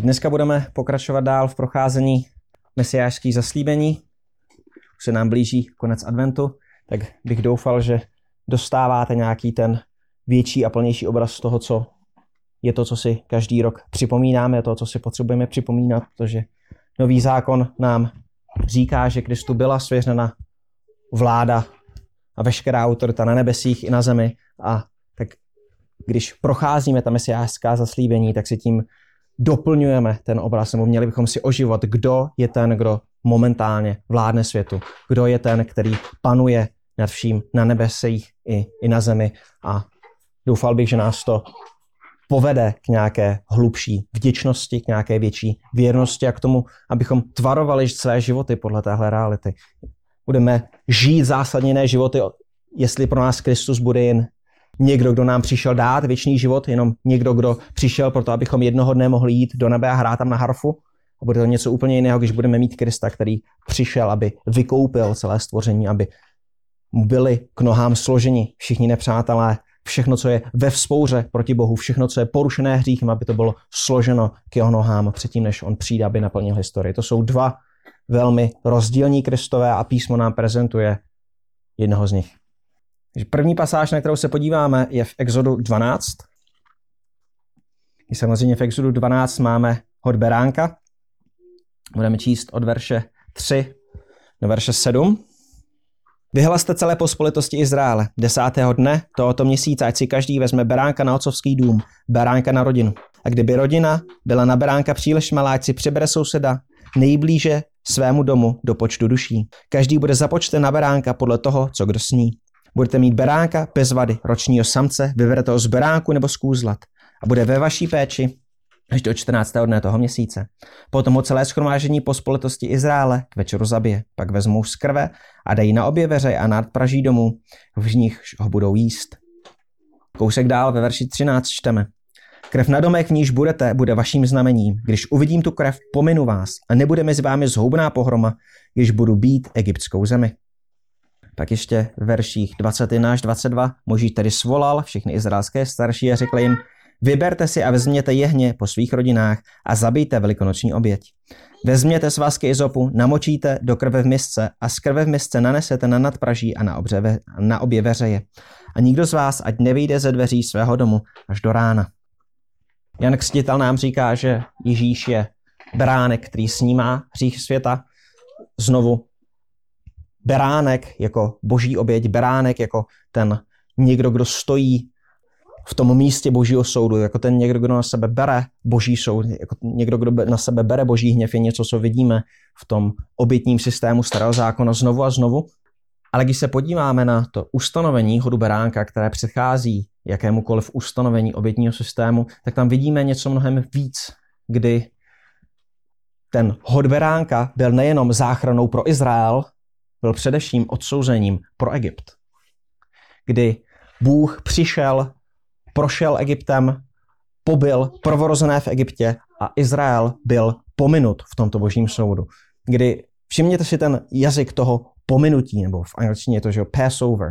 Dneska budeme pokračovat dál v procházení mesiářských zaslíbení. Už se nám blíží konec adventu, tak bych doufal, že dostáváte nějaký ten větší a plnější obraz toho, co je to, co si každý rok připomínáme, to, co si potřebujeme připomínat, protože nový zákon nám říká, že Kristu byla svěřena vláda a veškerá autorita na nebesích i na zemi a tak když procházíme ta mesiářská zaslíbení, tak si tím doplňujeme ten obraz, nebo měli bychom si oživovat, kdo je ten, kdo momentálně vládne světu, kdo je ten, který panuje nad vším na nebesích i, i na zemi a doufal bych, že nás to povede k nějaké hlubší vděčnosti, k nějaké větší věrnosti a k tomu, abychom tvarovali své životy podle téhle reality. Budeme žít zásadně jiné životy, jestli pro nás Kristus bude jen někdo, kdo nám přišel dát věčný život, jenom někdo, kdo přišel proto, abychom jednoho dne mohli jít do nebe a hrát tam na harfu. A bude to něco úplně jiného, když budeme mít Krista, který přišel, aby vykoupil celé stvoření, aby byli k nohám složeni všichni nepřátelé, všechno, co je ve vzpouře proti Bohu, všechno, co je porušené hříchem, aby to bylo složeno k jeho nohám předtím, než on přijde, aby naplnil historii. To jsou dva velmi rozdílní Kristové a písmo nám prezentuje jednoho z nich. První pasáž, na kterou se podíváme, je v Exodu 12. I samozřejmě v Exodu 12 máme hod beránka. Budeme číst od verše 3 do verše 7. Vyhlaste celé pospolitosti Izraele, desátého dne tohoto měsíce, ať si každý vezme beránka na otcovský dům, beránka na rodinu. A kdyby rodina byla na beránka příliš malá, ať si přebere souseda nejblíže svému domu do počtu duší. Každý bude započten na beránka podle toho, co kdo sní. Budete mít beránka bez vady, ročního samce, vyberete ho z beránku nebo z kůzlat a bude ve vaší péči až do 14. dne toho měsíce. Potom ho celé schromážení pospolitosti Izraele k večeru zabije. Pak vezmou z krve a dají na obě veře a nad praží domů, v nich ho budou jíst. Kousek dál ve verši 13 čteme. Krev na domech, v níž budete, bude vaším znamením. Když uvidím tu krev, pominu vás a nebude mezi vámi zhoubná pohroma, když budu být egyptskou zemi. Pak ještě v verších 21 až 22 Moží tedy svolal všechny izraelské starší a řekl jim, Vyberte si a vezměte jehně po svých rodinách a zabijte velikonoční oběť. Vezměte svazky izopu, namočíte do krve v misce a z krve v misce nanesete na nadpraží a na, obře, na obě veřeje. A nikdo z vás ať nevyjde ze dveří svého domu až do rána. Jan Křtitel nám říká, že Ježíš je beránek, který snímá hřích světa. Znovu beránek jako boží oběť, beránek jako ten někdo, kdo stojí v tom místě božího soudu, jako ten někdo, kdo na sebe bere boží soud, jako někdo, kdo na sebe bere boží hněv, je něco, co vidíme v tom obětním systému starého zákona znovu a znovu. Ale když se podíváme na to ustanovení hodu beránka, které předchází jakémukoliv ustanovení obětního systému, tak tam vidíme něco mnohem víc, kdy ten hod beránka byl nejenom záchranou pro Izrael, byl především odsouzením pro Egypt. Kdy Bůh přišel prošel Egyptem, pobyl prvorozené v Egyptě a Izrael byl pominut v tomto božím soudu. Kdy, všimněte si ten jazyk toho pominutí, nebo v angličtině je to, že Passover,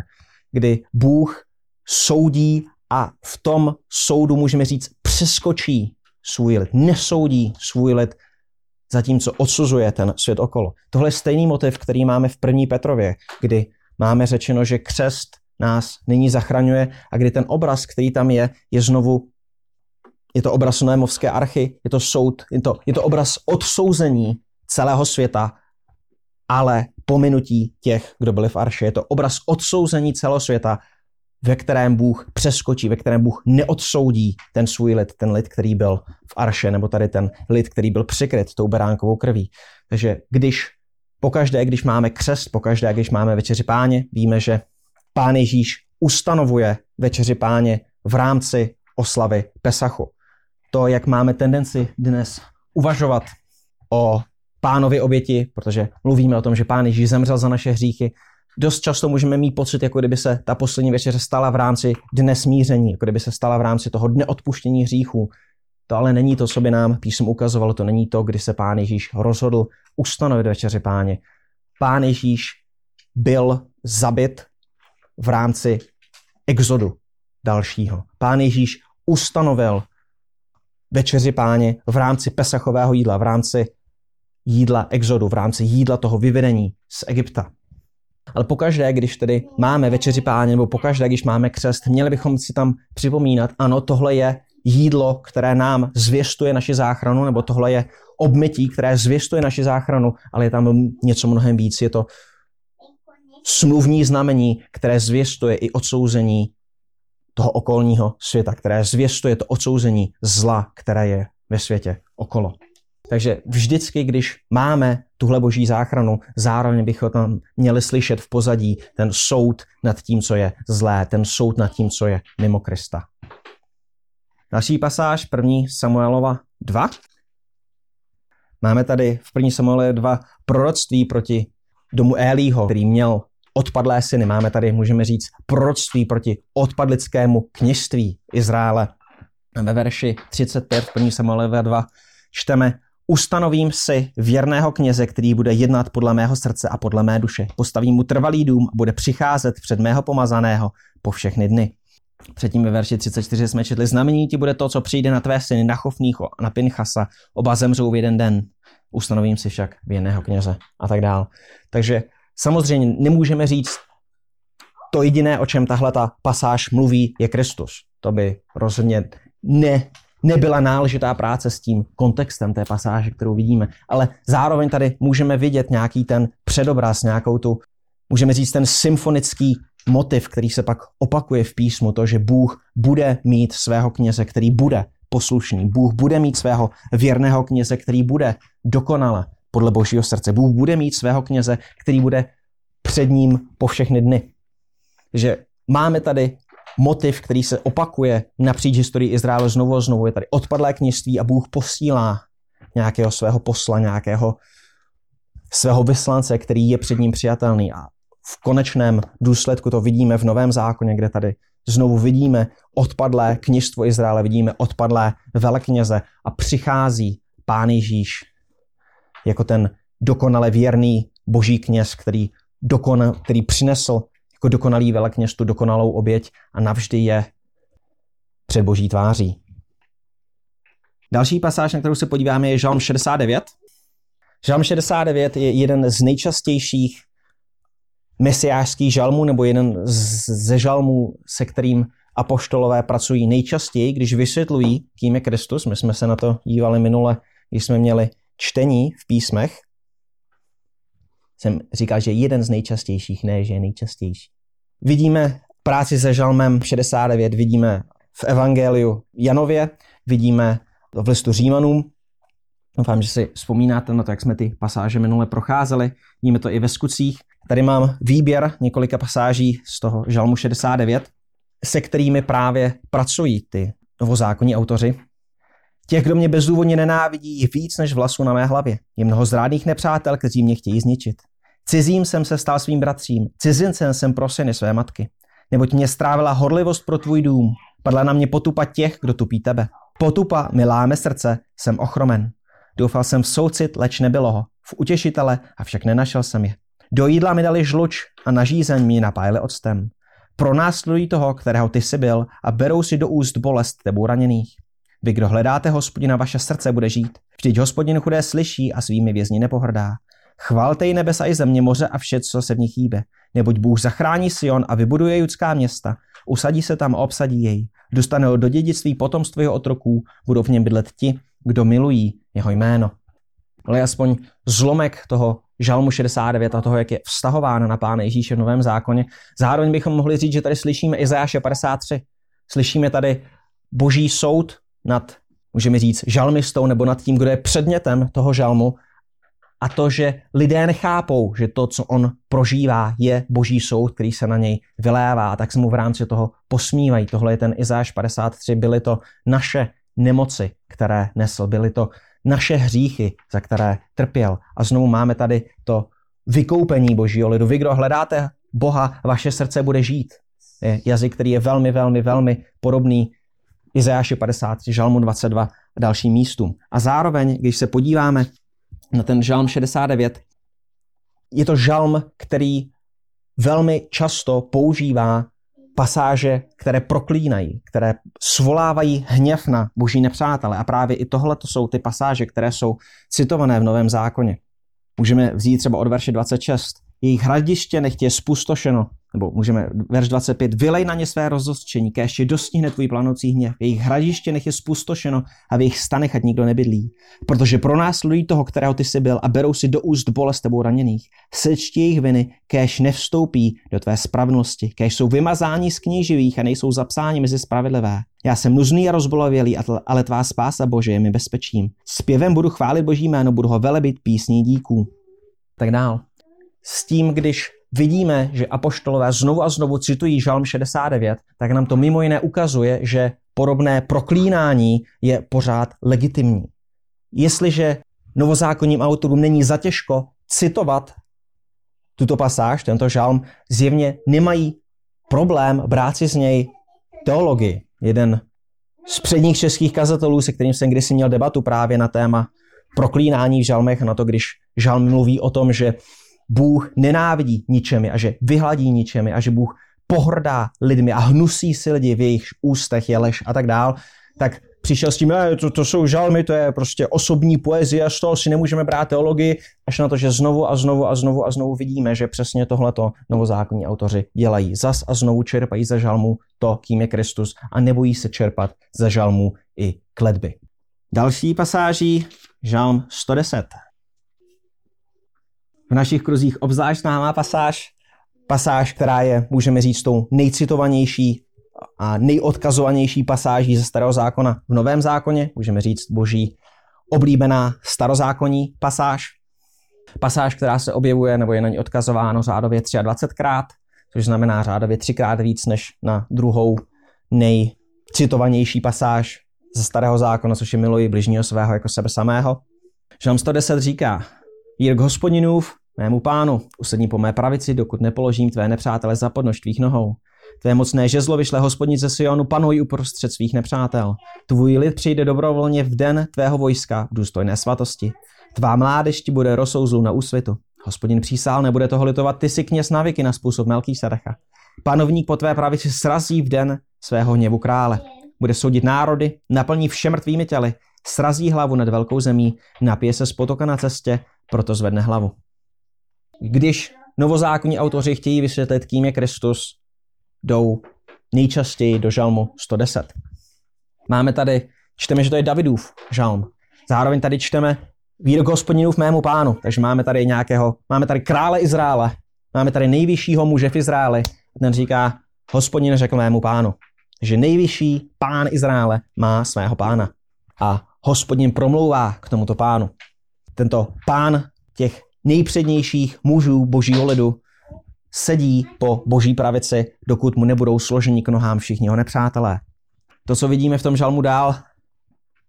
kdy Bůh soudí a v tom soudu můžeme říct přeskočí svůj lid, nesoudí svůj lid, zatímco odsuzuje ten svět okolo. Tohle je stejný motiv, který máme v první Petrově, kdy máme řečeno, že křest nás nyní zachraňuje a kdy ten obraz, který tam je, je znovu, je to obraz Noémovské archy, je to soud, je to, je to obraz odsouzení celého světa, ale pominutí těch, kdo byli v arše. Je to obraz odsouzení celého světa, ve kterém Bůh přeskočí, ve kterém Bůh neodsoudí ten svůj lid, ten lid, který byl v arše, nebo tady ten lid, který byl přikryt tou beránkovou krví. Takže když pokaždé, když máme křest, pokaždé, když máme večeři páně, víme, že Pán Ježíš ustanovuje večeři páně v rámci oslavy Pesachu. To, jak máme tendenci dnes uvažovat o pánovi oběti, protože mluvíme o tom, že pán Ježíš zemřel za naše hříchy, dost často můžeme mít pocit, jako kdyby se ta poslední večeře stala v rámci dne smíření, jako kdyby se stala v rámci toho dne odpuštění hříchů. To ale není to, co by nám písmo ukazovalo, to není to, kdy se pán Ježíš rozhodl ustanovit večeři páně. Pán Ježíš byl zabit v rámci exodu dalšího. Pán Ježíš ustanovil večeři páně v rámci pesachového jídla, v rámci jídla exodu, v rámci jídla toho vyvedení z Egypta. Ale pokaždé, když tedy máme večeři páně, nebo pokaždé, když máme křest, měli bychom si tam připomínat, ano, tohle je jídlo, které nám zvěstuje naši záchranu, nebo tohle je obmytí, které zvěstuje naši záchranu, ale je tam něco mnohem víc. Je to smluvní znamení, které zvěstuje i odsouzení toho okolního světa, které zvěstuje to odsouzení zla, které je ve světě okolo. Takže vždycky, když máme tuhle boží záchranu, zároveň bychom tam měli slyšet v pozadí ten soud nad tím, co je zlé, ten soud nad tím, co je mimo Krista. Další pasáž, první Samuelova 2. Máme tady v první Samuelové 2 proroctví proti domu Élího, který měl odpadlé syny. Máme tady, můžeme říct, proroctví proti odpadlickému kněžství Izraele. Ve verši 35 v 1. Samuelové 2 čteme Ustanovím si věrného kněze, který bude jednat podle mého srdce a podle mé duše. Postavím mu trvalý dům a bude přicházet před mého pomazaného po všechny dny. Předtím ve verši 34 jsme četli, znamení ti bude to, co přijde na tvé syny, na Chofnýcho a na Pinchasa. Oba zemřou v jeden den. Ustanovím si však věrného kněze a tak dál. Takže samozřejmě nemůžeme říct, to jediné, o čem tahle ta pasáž mluví, je Kristus. To by rozhodně ne, nebyla náležitá práce s tím kontextem té pasáže, kterou vidíme. Ale zároveň tady můžeme vidět nějaký ten předobraz, nějakou tu, můžeme říct, ten symfonický motiv, který se pak opakuje v písmu, to, že Bůh bude mít svého kněze, který bude poslušný. Bůh bude mít svého věrného kněze, který bude dokonale podle božího srdce. Bůh bude mít svého kněze, který bude před ním po všechny dny. Že máme tady motiv, který se opakuje napříč historii Izraele znovu a znovu. Je tady odpadlé kněžství a Bůh posílá nějakého svého posla, nějakého svého vyslance, který je před ním přijatelný. A v konečném důsledku to vidíme v Novém zákoně, kde tady znovu vidíme odpadlé kněžstvo Izraele, vidíme odpadlé velekněze a přichází Pán Ježíš jako ten dokonale věrný boží kněz, který, dokon, který přinesl jako dokonalý velekněz tu dokonalou oběť a navždy je před boží tváří. Další pasáž, na kterou se podíváme, je Žalm 69. Žalm 69 je jeden z nejčastějších mesiářských žalmů, nebo jeden ze žalmů, se kterým apoštolové pracují nejčastěji, když vysvětlují, kým je Kristus. My jsme se na to dívali minule, když jsme měli čtení v písmech. Jsem říkal, že jeden z nejčastějších, ne, že je nejčastější. Vidíme práci se žalmem 69, vidíme v Evangeliu Janově, vidíme v listu Římanům. Doufám, že si vzpomínáte na to, jak jsme ty pasáže minule procházeli. Vidíme to i ve skutcích. Tady mám výběr několika pasáží z toho žalmu 69, se kterými právě pracují ty novozákonní autoři. Těch, kdo mě bezdůvodně nenávidí, je víc než vlasů na mé hlavě. Je mnoho zrádných nepřátel, kteří mě chtějí zničit. Cizím jsem se stal svým bratřím, cizincem jsem pro syny své matky. Neboť mě strávila horlivost pro tvůj dům, padla na mě potupa těch, kdo tupí tebe. Potupa mi láme srdce, jsem ochromen. Doufal jsem v soucit, leč nebylo ho. V utěšitele, avšak nenašel jsem je. Do jídla mi dali žluč a na žízeň mi napájeli octem. Pronásledují toho, kterého ty jsi byl a berou si do úst bolest tebou raněných. Vy, kdo hledáte hospodina, vaše srdce bude žít. Vždyť hospodin chudé slyší a svými vězni nepohrdá. Chvalte nebesa i země, moře a vše, co se v nich hýbe. Neboť Bůh zachrání Sion a vybuduje judská města. Usadí se tam a obsadí jej. Dostane ho do dědictví potomství jeho otroků, budou v něm bydlet ti, kdo milují jeho jméno. Ale aspoň zlomek toho žalmu 69 a toho, jak je vztahován na Pána Ježíše v Novém zákoně. Zároveň bychom mohli říct, že tady slyšíme Izajáše 53. Slyšíme tady boží soud nad, můžeme říct, žalmistou nebo nad tím, kdo je předmětem toho žalmu a to, že lidé nechápou, že to, co on prožívá, je boží soud, který se na něj vylévá, tak se mu v rámci toho posmívají. Tohle je ten Izáš 53, byly to naše nemoci, které nesl, byly to naše hříchy, za které trpěl. A znovu máme tady to vykoupení božího lidu. Vy, kdo hledáte Boha, vaše srdce bude žít. Je jazyk, který je velmi, velmi, velmi podobný Izajáši 53, Žalmu 22 a dalším místům. A zároveň, když se podíváme na ten žalm 69, je to žalm, který velmi často používá pasáže, které proklínají, které svolávají hněv na boží nepřátele. A právě i tohle to jsou ty pasáže, které jsou citované v Novém zákoně. Můžeme vzít třeba od verše 26. Jejich hradiště nechtě je spustošeno, nebo můžeme, verš 25, vylej na ně své rozostčení, kéž je dostihne tvůj planoucí hněv. Jejich hradiště nech je spustošeno a v jejich stanech ať nikdo nebydlí. Protože pro nás toho, kterého ty jsi byl a berou si do úst bolest tebou raněných. Sečti jejich viny, kéž nevstoupí do tvé spravnosti, kéž jsou vymazáni z kníživých a nejsou zapsáni mezi spravedlivé. Já jsem nuzný a rozbolovělý, ale tvá spása Bože je mi bezpečím. Zpěvem budu chválit Boží jméno, budu ho velebit písní díků. Tak dál. S tím, když vidíme, že apoštolové znovu a znovu citují Žalm 69, tak nám to mimo jiné ukazuje, že podobné proklínání je pořád legitimní. Jestliže novozákonním autorům není zatěžko citovat tuto pasáž, tento žalm, zjevně nemají problém brát si z něj teologii. Jeden z předních českých kazatelů, se kterým jsem kdysi měl debatu právě na téma proklínání v žalmech, na to, když žalm mluví o tom, že Bůh nenávidí ničemi a že vyhladí ničemi a že Bůh pohrdá lidmi a hnusí si lidi v jejich ústech je lež a tak dál, tak přišel s tím, že to, to jsou žalmy, to je prostě osobní poezie a z toho si nemůžeme brát teologii, až na to, že znovu a znovu a znovu a znovu vidíme, že přesně tohleto novozákonní autoři dělají. Zas a znovu čerpají za žalmu to, kým je Kristus a nebojí se čerpat za žalmu i kledby. Další pasáží, žalm 110 v našich kruzích obzvlášť známá pasáž, pasáž, která je, můžeme říct, tou nejcitovanější a nejodkazovanější pasáží ze Starého zákona v Novém zákoně, můžeme říct boží oblíbená starozákonní pasáž. Pasáž, která se objevuje nebo je na ní odkazováno řádově 23krát, což znamená řádově třikrát víc než na druhou nejcitovanější pasáž ze Starého zákona, což je miluji bližního svého jako sebe samého. Žalm 110 říká, Jir k hospodinův, mému pánu, usedni po mé pravici, dokud nepoložím tvé nepřátele za podnož tvých nohou. Tvé mocné žezlo vyšle hospodin ze Sionu, panuj uprostřed svých nepřátel. Tvůj lid přijde dobrovolně v den tvého vojska v důstojné svatosti. Tvá mládež ti bude rozsouzlu na úsvitu. Hospodin přísál, nebude toho litovat, ty si kněz navyky na způsob Melký Sedecha. Panovník po tvé pravici srazí v den svého hněvu krále. Bude soudit národy, naplní vše mrtvými těly, srazí hlavu nad velkou zemí, napije se z potoka na cestě, proto zvedne hlavu. Když novozákonní autoři chtějí vysvětlit, kým je Kristus, jdou nejčastěji do žalmu 110. Máme tady, čteme, že to je Davidův žalm. Zároveň tady čteme výrok hospodinův mému pánu. Takže máme tady nějakého, máme tady krále Izraele, máme tady nejvyššího muže v Izraeli. Ten říká, hospodin řekl mému pánu, že nejvyšší pán Izraele má svého pána. A hospodin promlouvá k tomuto pánu tento pán těch nejpřednějších mužů božího lidu sedí po boží pravici, dokud mu nebudou složeni k nohám všichni jeho nepřátelé. To, co vidíme v tom žalmu dál,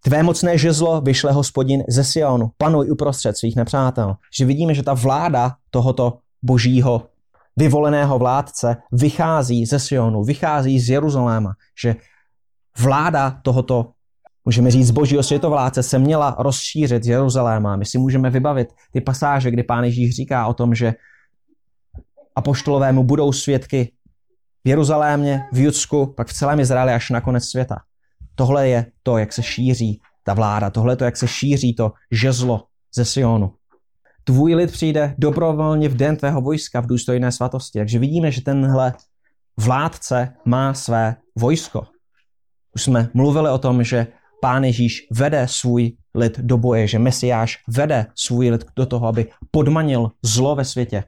tvé mocné žezlo vyšle hospodin ze Sionu, panuj uprostřed svých nepřátel. Že vidíme, že ta vláda tohoto božího vyvoleného vládce vychází ze Sionu, vychází z Jeruzaléma, že vláda tohoto Můžeme říct, božího světovláce se měla rozšířit Jeruzaléma. My si můžeme vybavit ty pasáže, kdy pán Ježíš říká o tom, že apoštolové mu budou svědky v Jeruzalémě, v Judsku, pak v celém Izraeli až na konec světa. Tohle je to, jak se šíří ta vláda, tohle je to, jak se šíří to žezlo ze Sionu. Tvůj lid přijde dobrovolně v den tvého vojska v důstojné svatosti. Takže vidíme, že tenhle vládce má své vojsko. Už jsme mluvili o tom, že pán Ježíš vede svůj lid do boje, že Mesiáš vede svůj lid do toho, aby podmanil zlo ve světě.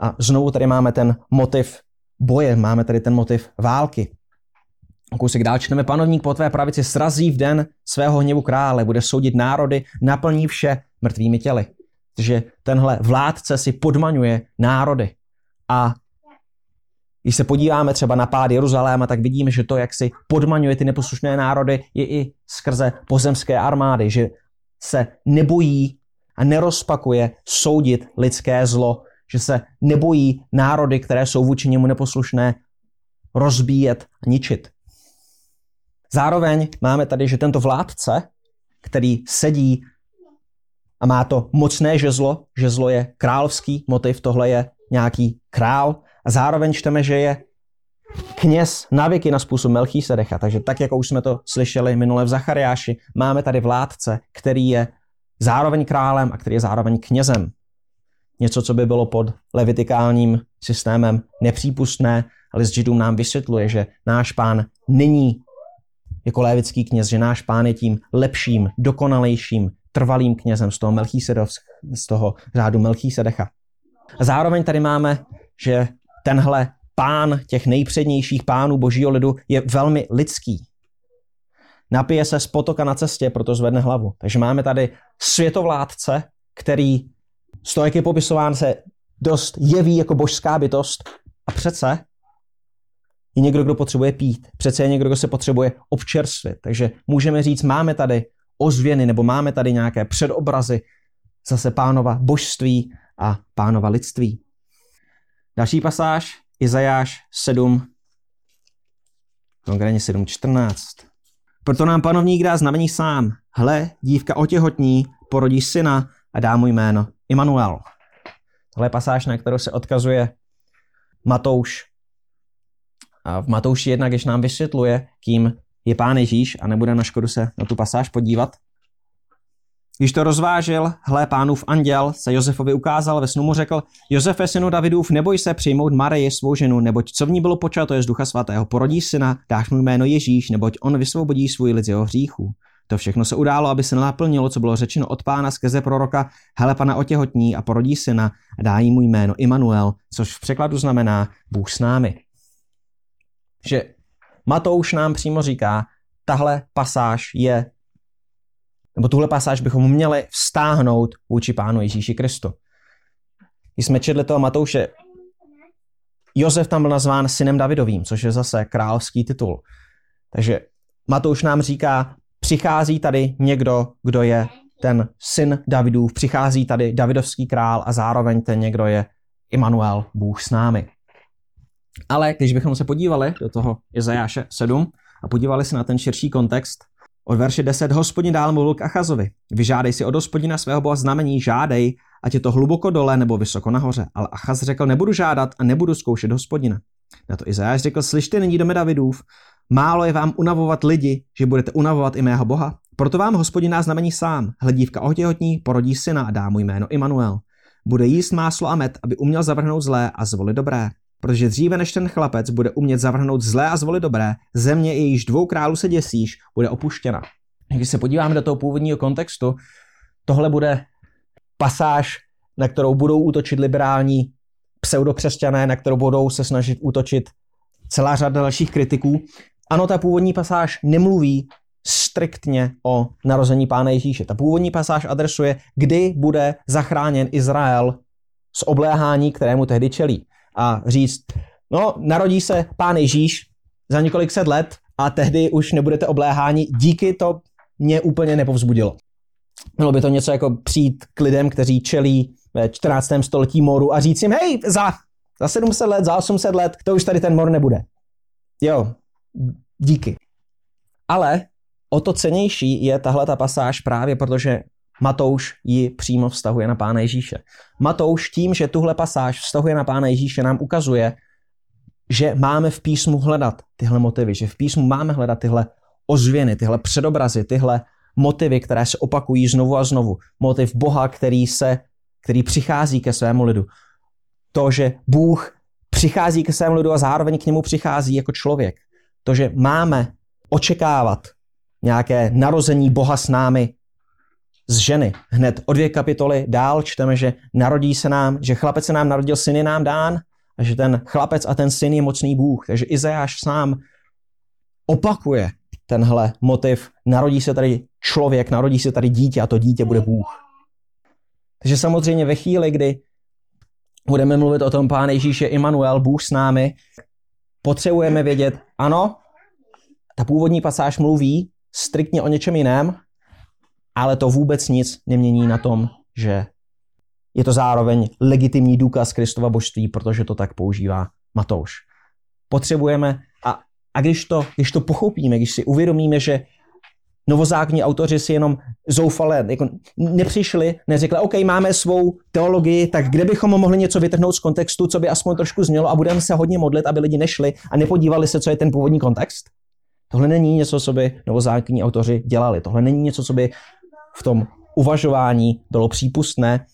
A znovu tady máme ten motiv boje, máme tady ten motiv války. Kousek dál čteme, panovník po tvé pravici srazí v den svého hněvu krále, bude soudit národy, naplní vše mrtvými těly. Takže tenhle vládce si podmaňuje národy a když se podíváme třeba na pád Jeruzaléma, tak vidíme, že to, jak si podmaňuje ty neposlušné národy, je i skrze pozemské armády, že se nebojí a nerozpakuje soudit lidské zlo, že se nebojí národy, které jsou vůči němu neposlušné, rozbíjet a ničit. Zároveň máme tady, že tento vládce, který sedí a má to mocné žezlo, žezlo je královský motiv, tohle je nějaký král, a zároveň čteme, že je kněz navěky na způsob Melchísedecha. Takže tak, jako už jsme to slyšeli minule v Zachariáši, máme tady vládce, který je zároveň králem a který je zároveň knězem. Něco, co by bylo pod levitikálním systémem nepřípustné, ale s Židům nám vysvětluje, že náš pán není jako lévický kněz, že náš pán je tím lepším, dokonalejším, trvalým knězem z toho, Melchísedov, z toho řádu Melchísedecha. A zároveň tady máme, že tenhle pán těch nejpřednějších pánů božího lidu je velmi lidský. Napije se z potoka na cestě, proto zvedne hlavu. Takže máme tady světovládce, který jak je popisován, se dost jeví jako božská bytost a přece je někdo, kdo potřebuje pít. Přece je někdo, kdo se potřebuje občerstvit. Takže můžeme říct, máme tady ozvěny nebo máme tady nějaké předobrazy zase pánova božství a pánova lidství. Další pasáž, Izajáš 7, konkrétně 7.14. Proto nám panovník dá znamení sám. Hle, dívka otěhotní, porodí syna a dá mu jméno Immanuel. Tohle je pasáž, na kterou se odkazuje Matouš. A v Matouši jednak, když nám vysvětluje, kým je pán Ježíš a nebude na škodu se na tu pasáž podívat. Když to rozvážil, hle pánův anděl se Josefovi ukázal, ve snu mu řekl, Josefe, synu Davidův, neboj se přijmout Marii, svou ženu, neboť co v ní bylo počato je z ducha svatého, porodí syna, dáš mu jméno Ježíš, neboť on vysvobodí svůj lid z jeho hříchů. To všechno se událo, aby se naplnilo, co bylo řečeno od pána skrze proroka, hele pana otěhotní a porodí syna a dá jí mu jméno Immanuel, což v překladu znamená Bůh s námi. Že Matouš nám přímo říká, tahle pasáž je, nebo tuhle pasáž bychom měli vztáhnout vůči Pánu Ježíši Kristu. Když jsme četli toho Matouše, Josef tam byl nazván synem Davidovým, což je zase královský titul. Takže Matouš nám říká, přichází tady někdo, kdo je ten syn Davidův, přichází tady Davidovský král a zároveň ten někdo je Immanuel, Bůh s námi. Ale když bychom se podívali do toho Izajáše 7 a podívali se na ten širší kontext, od verše 10 hospodin dál mluvil k Achazovi. Vyžádej si od hospodina svého boha znamení, žádej, ať je to hluboko dole nebo vysoko nahoře. Ale Achaz řekl, nebudu žádat a nebudu zkoušet hospodina. Na to Izajáš řekl, slyšte nyní dome Davidův, málo je vám unavovat lidi, že budete unavovat i mého boha. Proto vám hospodin dá znamení sám. Hledívka otěhotní porodí syna a dá mu jméno Immanuel. Bude jíst máslo a med, aby uměl zavrhnout zlé a zvolit dobré. Protože dříve než ten chlapec bude umět zavrhnout zlé a zvolit dobré, země, jejíž dvou králů se děsíš, bude opuštěna. Když se podíváme do toho původního kontextu, tohle bude pasáž, na kterou budou útočit liberální pseudokřesťané, na kterou budou se snažit útočit celá řada dalších kritiků. Ano, ta původní pasáž nemluví striktně o narození Pána Ježíše. Ta původní pasáž adresuje, kdy bude zachráněn Izrael z obléhání, kterému tehdy čelí a říct, no, narodí se pán Ježíš za několik set let a tehdy už nebudete obléháni, díky to mě úplně nepovzbudilo. Bylo by to něco jako přijít k lidem, kteří čelí ve 14. století moru a říct jim, hej, za, za 700 let, za 800 let, to už tady ten mor nebude. Jo, díky. Ale o to cenější je tahle ta pasáž právě protože Matouš ji přímo vztahuje na Pána Ježíše. Matouš tím, že tuhle pasáž vztahuje na Pána Ježíše, nám ukazuje, že máme v písmu hledat tyhle motivy, že v písmu máme hledat tyhle ozvěny, tyhle předobrazy, tyhle motivy, které se opakují znovu a znovu. Motiv Boha, který se, který přichází ke svému lidu. To, že Bůh přichází ke svému lidu a zároveň k němu přichází jako člověk. To, že máme očekávat nějaké narození Boha s námi z ženy. Hned o dvě kapitoly dál čteme, že narodí se nám, že chlapec se nám narodil, syn je nám dán a že ten chlapec a ten syn je mocný Bůh. Takže Izajáš sám opakuje tenhle motiv. Narodí se tady člověk, narodí se tady dítě a to dítě bude Bůh. Takže samozřejmě ve chvíli, kdy budeme mluvit o tom Pán Ježíš je Immanuel, Bůh s námi, potřebujeme vědět, ano, ta původní pasáž mluví striktně o něčem jiném, ale to vůbec nic nemění na tom, že je to zároveň legitimní důkaz Kristova božství, protože to tak používá Matouš. Potřebujeme, a, a když, to, když to pochopíme, když si uvědomíme, že novozákonní autoři si jenom zoufale jako nepřišli, neřekli, OK, máme svou teologii, tak kde bychom mohli něco vytrhnout z kontextu, co by aspoň trošku znělo a budeme se hodně modlit, aby lidi nešli a nepodívali se, co je ten původní kontext? Tohle není něco, co by novozákonní autoři dělali. Tohle není něco, co by v tom uvažování bylo přípustné,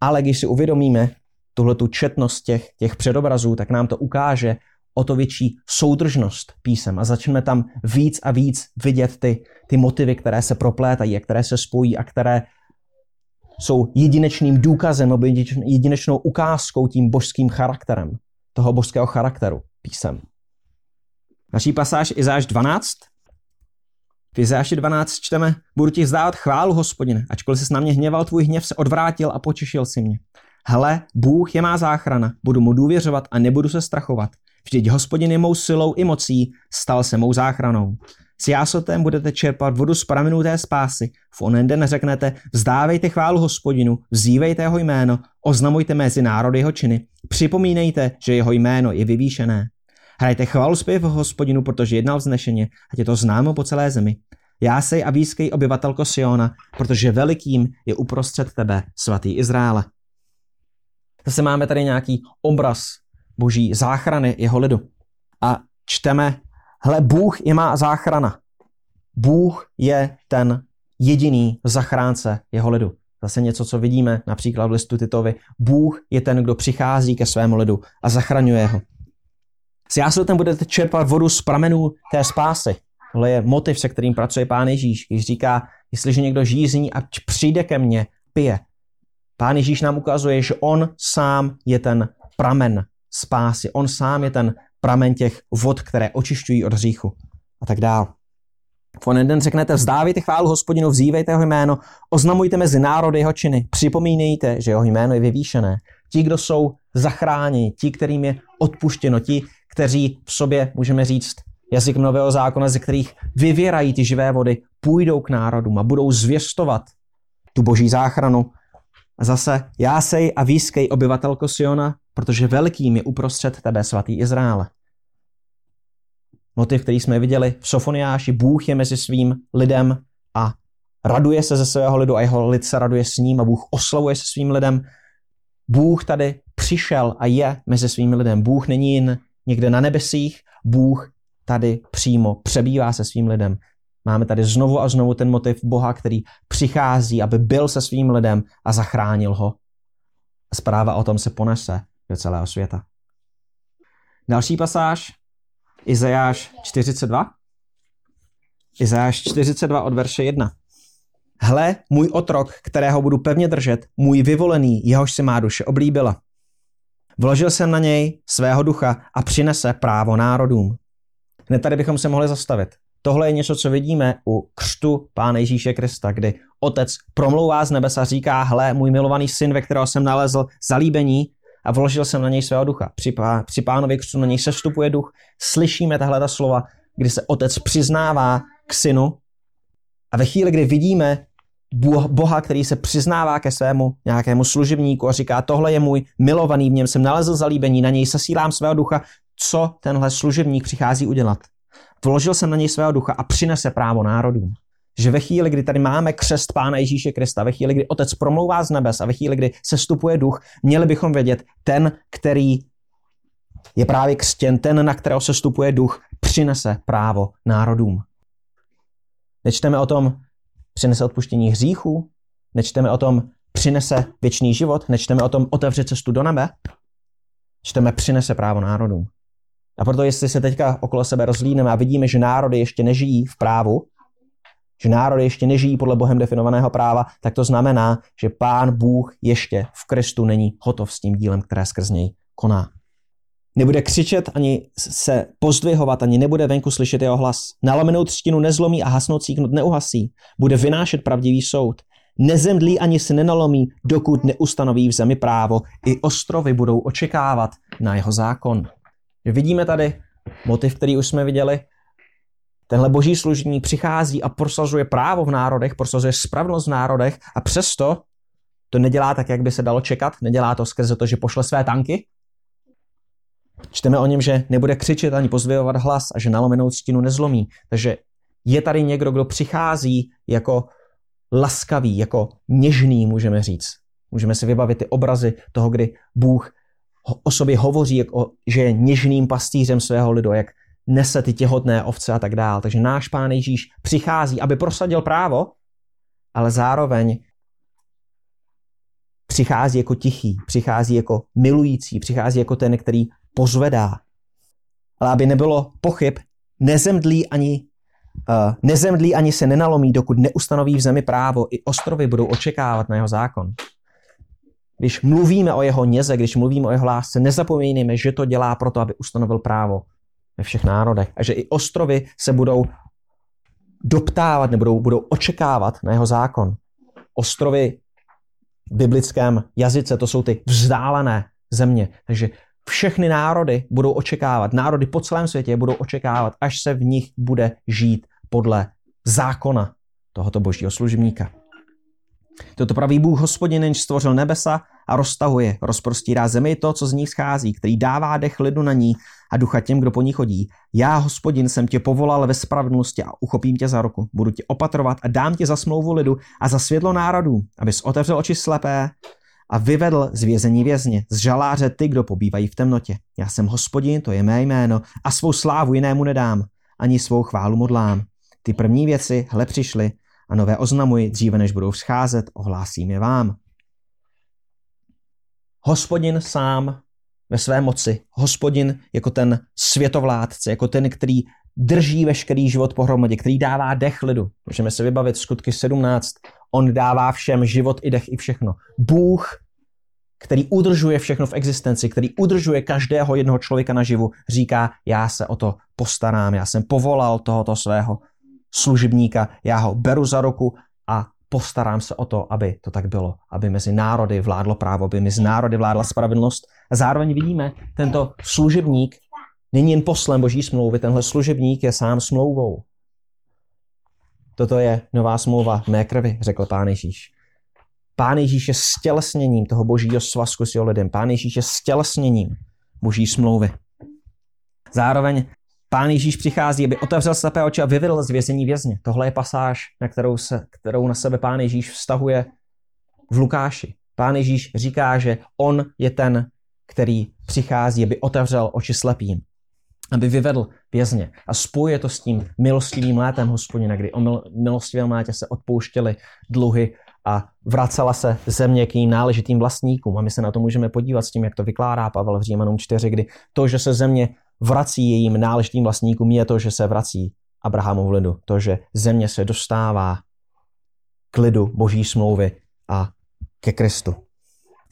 ale když si uvědomíme tuhle tu četnost těch, těch předobrazů, tak nám to ukáže o to větší soudržnost písem a začneme tam víc a víc vidět ty, ty motivy, které se proplétají a které se spojí a které jsou jedinečným důkazem nebo jedinečnou ukázkou tím božským charakterem, toho božského charakteru písem. Naší pasáž Izáš 12. V Izáši 12 čteme, budu ti vzdávat chválu, hospodine, ačkoliv se na mě hněval, tvůj hněv se odvrátil a počešil si mě. Hele, Bůh je má záchrana, budu mu důvěřovat a nebudu se strachovat. Vždyť hospodin je mou silou i mocí, stal se mou záchranou. S jásotem budete čerpat vodu z pramenů té spásy. V onen den řeknete, vzdávejte chválu hospodinu, vzívejte jeho jméno, oznamujte mezi národy jeho činy. Připomínejte, že jeho jméno je vyvýšené. Hrajte chválu zpěv hospodinu, protože jednal vznešeně, ať je to známo po celé zemi. Jásej a výskej obyvatelko Siona, protože velikým je uprostřed tebe, svatý Izraele. Zase máme tady nějaký obraz boží záchrany jeho lidu. A čteme, hle, Bůh je má záchrana. Bůh je ten jediný zachránce jeho lidu. Zase něco, co vidíme například v listu Titovi. Bůh je ten, kdo přichází ke svému lidu a zachraňuje ho. S jásletem budete čerpat vodu z pramenů té spásy. Tohle je motiv, se kterým pracuje Pán Ježíš, když říká, jestliže někdo žízní a přijde ke mně, pije. Pán Ježíš nám ukazuje, že on sám je ten pramen spásy. On sám je ten pramen těch vod, které očišťují od hříchu a tak dál. V onen den řeknete, vzdávejte chválu hospodinu, vzívejte jeho jméno, oznamujte mezi národy jeho činy, připomínejte, že jeho jméno je vyvýšené. Ti, kdo jsou zachráněni, ti, kterým je odpuštěno, ti, kteří v sobě, můžeme říct, jazyk nového zákona, ze kterých vyvěrají ty živé vody, půjdou k národům a budou zvěstovat tu boží záchranu. A zase, jásej a výskej obyvatelko Siona, protože velkým je uprostřed tebe svatý Izraele. Motiv, který jsme viděli v Sofoniáši, Bůh je mezi svým lidem a raduje se ze svého lidu a jeho lid se raduje s ním a Bůh oslavuje se svým lidem. Bůh tady přišel a je mezi svým lidem. Bůh není jen někde na nebesích, Bůh tady přímo přebývá se svým lidem. Máme tady znovu a znovu ten motiv Boha, který přichází, aby byl se svým lidem a zachránil ho. Zpráva o tom se ponese do celého světa. Další pasáž, Izajáš 42. Izajáš 42 od verše 1. Hle, můj otrok, kterého budu pevně držet, můj vyvolený, jehož si má duše oblíbila. Vložil jsem na něj svého ducha a přinese právo národům. Hned tady bychom se mohli zastavit. Tohle je něco, co vidíme u křtu Pána Ježíše Krista, kdy otec promlouvá z nebesa a říká, hle, můj milovaný syn, ve kterého jsem nalezl zalíbení a vložil jsem na něj svého ducha. Při, pá, při pánově křtu na něj sestupuje duch. Slyšíme tahle ta slova, kdy se otec přiznává k synu a ve chvíli, kdy vidíme Boha, který se přiznává ke svému nějakému služebníku a říká, tohle je můj milovaný, v něm jsem nalezl zalíbení, na něj sesílám svého ducha, co tenhle služebník přichází udělat. Vložil jsem na něj svého ducha a přinese právo národům. Že ve chvíli, kdy tady máme křest Pána Ježíše Krista, ve chvíli, kdy Otec promlouvá z nebes a ve chvíli, kdy se stupuje duch, měli bychom vědět, ten, který je právě křtěn, ten, na kterého se stupuje duch, přinese právo národům. Nečteme o tom, přinese odpuštění hříchů, nečteme o tom, přinese věčný život, nečteme o tom, otevře cestu do nebe, čteme, přinese právo národům. A proto, jestli se teďka okolo sebe rozlíneme a vidíme, že národy ještě nežijí v právu, že národy ještě nežijí podle Bohem definovaného práva, tak to znamená, že Pán Bůh ještě v Kristu není hotov s tím dílem, které skrz něj koná. Nebude křičet, ani se pozdvihovat, ani nebude venku slyšet jeho hlas. Nalomenou třtinu nezlomí a hasnoucí knut neuhasí. Bude vynášet pravdivý soud. Nezemdlí ani se nenalomí, dokud neustanoví v zemi právo. I ostrovy budou očekávat na jeho zákon. Vidíme tady motiv, který už jsme viděli. Tenhle boží služebník přichází a prosazuje právo v národech, prosazuje spravedlnost v národech a přesto to nedělá tak, jak by se dalo čekat. Nedělá to skrze to, že pošle své tanky, Čteme o něm, že nebude křičet ani pozvěvovat hlas a že nalomenou stinu nezlomí. Takže Je tady někdo, kdo přichází jako laskavý, jako něžný, můžeme říct. Můžeme si vybavit ty obrazy toho, kdy Bůh o sobě hovoří, jako, že je něžným pastýřem svého lidu, jak nese ty těhotné ovce a tak dále. Takže náš pán Ježíš přichází, aby prosadil právo, ale zároveň přichází jako tichý, přichází jako milující, přichází jako ten, který pozvedá. Ale aby nebylo pochyb, nezemdlí ani, uh, nezemdlí ani se nenalomí, dokud neustanoví v zemi právo. I ostrovy budou očekávat na jeho zákon. Když mluvíme o jeho něze, když mluvíme o jeho lásce, nezapomínejme, že to dělá proto, aby ustanovil právo ve všech národech. A že i ostrovy se budou doptávat, nebo budou očekávat na jeho zákon. Ostrovy v biblickém jazyce, to jsou ty vzdálené země. Takže všechny národy budou očekávat, národy po celém světě budou očekávat, až se v nich bude žít podle zákona tohoto božího služebníka. Toto pravý Bůh hospodin, jenž stvořil nebesa a roztahuje, rozprostírá zemi to, co z ní schází, který dává dech lidu na ní a ducha těm, kdo po ní chodí. Já, hospodin, jsem tě povolal ve spravedlnosti a uchopím tě za ruku. Budu tě opatrovat a dám tě za smlouvu lidu a za světlo národů, abys otevřel oči slepé a vyvedl z vězení vězně, z žaláře ty, kdo pobývají v temnotě. Já jsem hospodin, to je mé jméno, a svou slávu jinému nedám, ani svou chválu modlám. Ty první věci, hle přišly, a nové oznamuji, dříve než budou vzcházet, ohlásím je vám. Hospodin sám ve své moci, hospodin jako ten světovládce, jako ten, který drží veškerý život pohromadě, který dává dech lidu. Můžeme se vybavit skutky 17. On dává všem život i dech i všechno. Bůh, který udržuje všechno v existenci, který udržuje každého jednoho člověka naživu, říká, já se o to postarám, já jsem povolal tohoto svého služebníka, já ho beru za ruku a postarám se o to, aby to tak bylo, aby mezi národy vládlo právo, aby mezi národy vládla spravedlnost. A zároveň vidíme, tento služebník není jen poslem boží smlouvy, tenhle služebník je sám smlouvou. Toto je nová smlouva mé krvi, řekl pán Ježíš. Pán Ježíš je stělesněním toho božího svazku s jeho lidem. Pán Ježíš je stělesněním boží smlouvy. Zároveň Pán Ježíš přichází, aby otevřel slepé oči a vyvedl z vězení vězně. Tohle je pasáž, na kterou, se, kterou na sebe Pán Ježíš vztahuje v Lukáši. Pán Ježíš říká, že on je ten, který přichází, aby otevřel oči slepým, aby vyvedl vězně. A spojuje to s tím milostivým létem hospodina, kdy o mil, milostivém létě se odpouštěly dluhy a vracela se země k jejím náležitým vlastníkům. A my se na to můžeme podívat s tím, jak to vykládá Pavel v Římanům 4, kdy to, že se země vrací jejím náležitým vlastníkům, je to, že se vrací Abrahamov lidu. To, že země se dostává k lidu boží smlouvy a ke Kristu.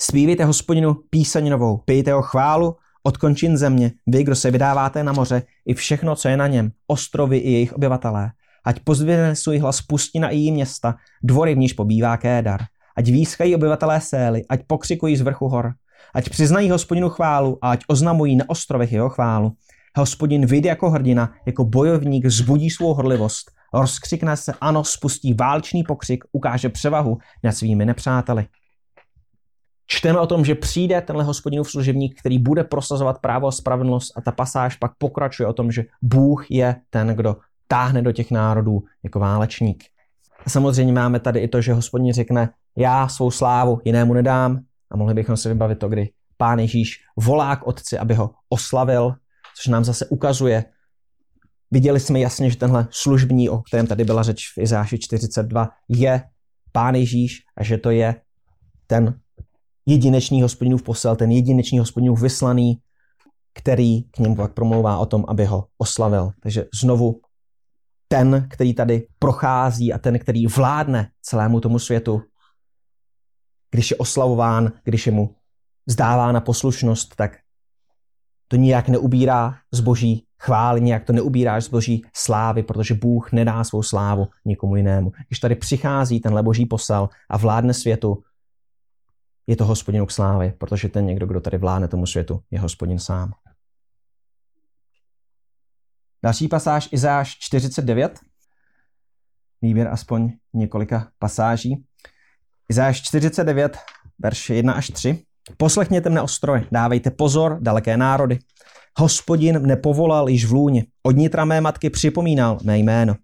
Spívejte hospodinu píseň novou, pijte o chválu od končin země, vy, kdo se vydáváte na moře, i všechno, co je na něm, ostrovy i jejich obyvatelé. Ať pozvěne svůj hlas pustina i jí města, dvory v níž pobývá Kédar. Ať výschají obyvatelé Sély, ať pokřikují z vrchu hor. Ať přiznají hospodinu chválu a ať oznamují na ostrovech jeho chválu. Hospodin vyjde jako hrdina, jako bojovník zbudí svou horlivost, rozkřikne se, ano, spustí válčný pokřik, ukáže převahu nad svými nepřáteli. Čteme o tom, že přijde tenhle hospodinův služebník, který bude prosazovat právo a spravedlnost a ta pasáž pak pokračuje o tom, že Bůh je ten, kdo táhne do těch národů jako válečník. A samozřejmě máme tady i to, že hospodin řekne, já svou slávu jinému nedám, a mohli bychom si vybavit to, kdy pán Ježíš volá k otci, aby ho oslavil, což nám zase ukazuje, viděli jsme jasně, že tenhle službní, o kterém tady byla řeč v Izáši 42, je pán Ježíš a že to je ten jedinečný hospodinův posel, ten jedinečný hospodinův vyslaný, který k němu pak promlouvá o tom, aby ho oslavil. Takže znovu ten, který tady prochází a ten, který vládne celému tomu světu, když je oslavován, když je mu zdávána poslušnost, tak to nijak neubírá z boží chvály, nijak to neubírá z boží slávy, protože Bůh nedá svou slávu nikomu jinému. Když tady přichází tenhle boží posel a vládne světu, je to hospodinu k slávy, protože ten někdo, kdo tady vládne tomu světu, je hospodin sám. Další pasáž Izáš 49. Výběr aspoň několika pasáží. Izáš 49, verš 1 až 3. Poslechněte mne ostroje, dávejte pozor, daleké národy. Hospodin mne povolal již v lůně, od nitra mé matky připomínal mé jméno.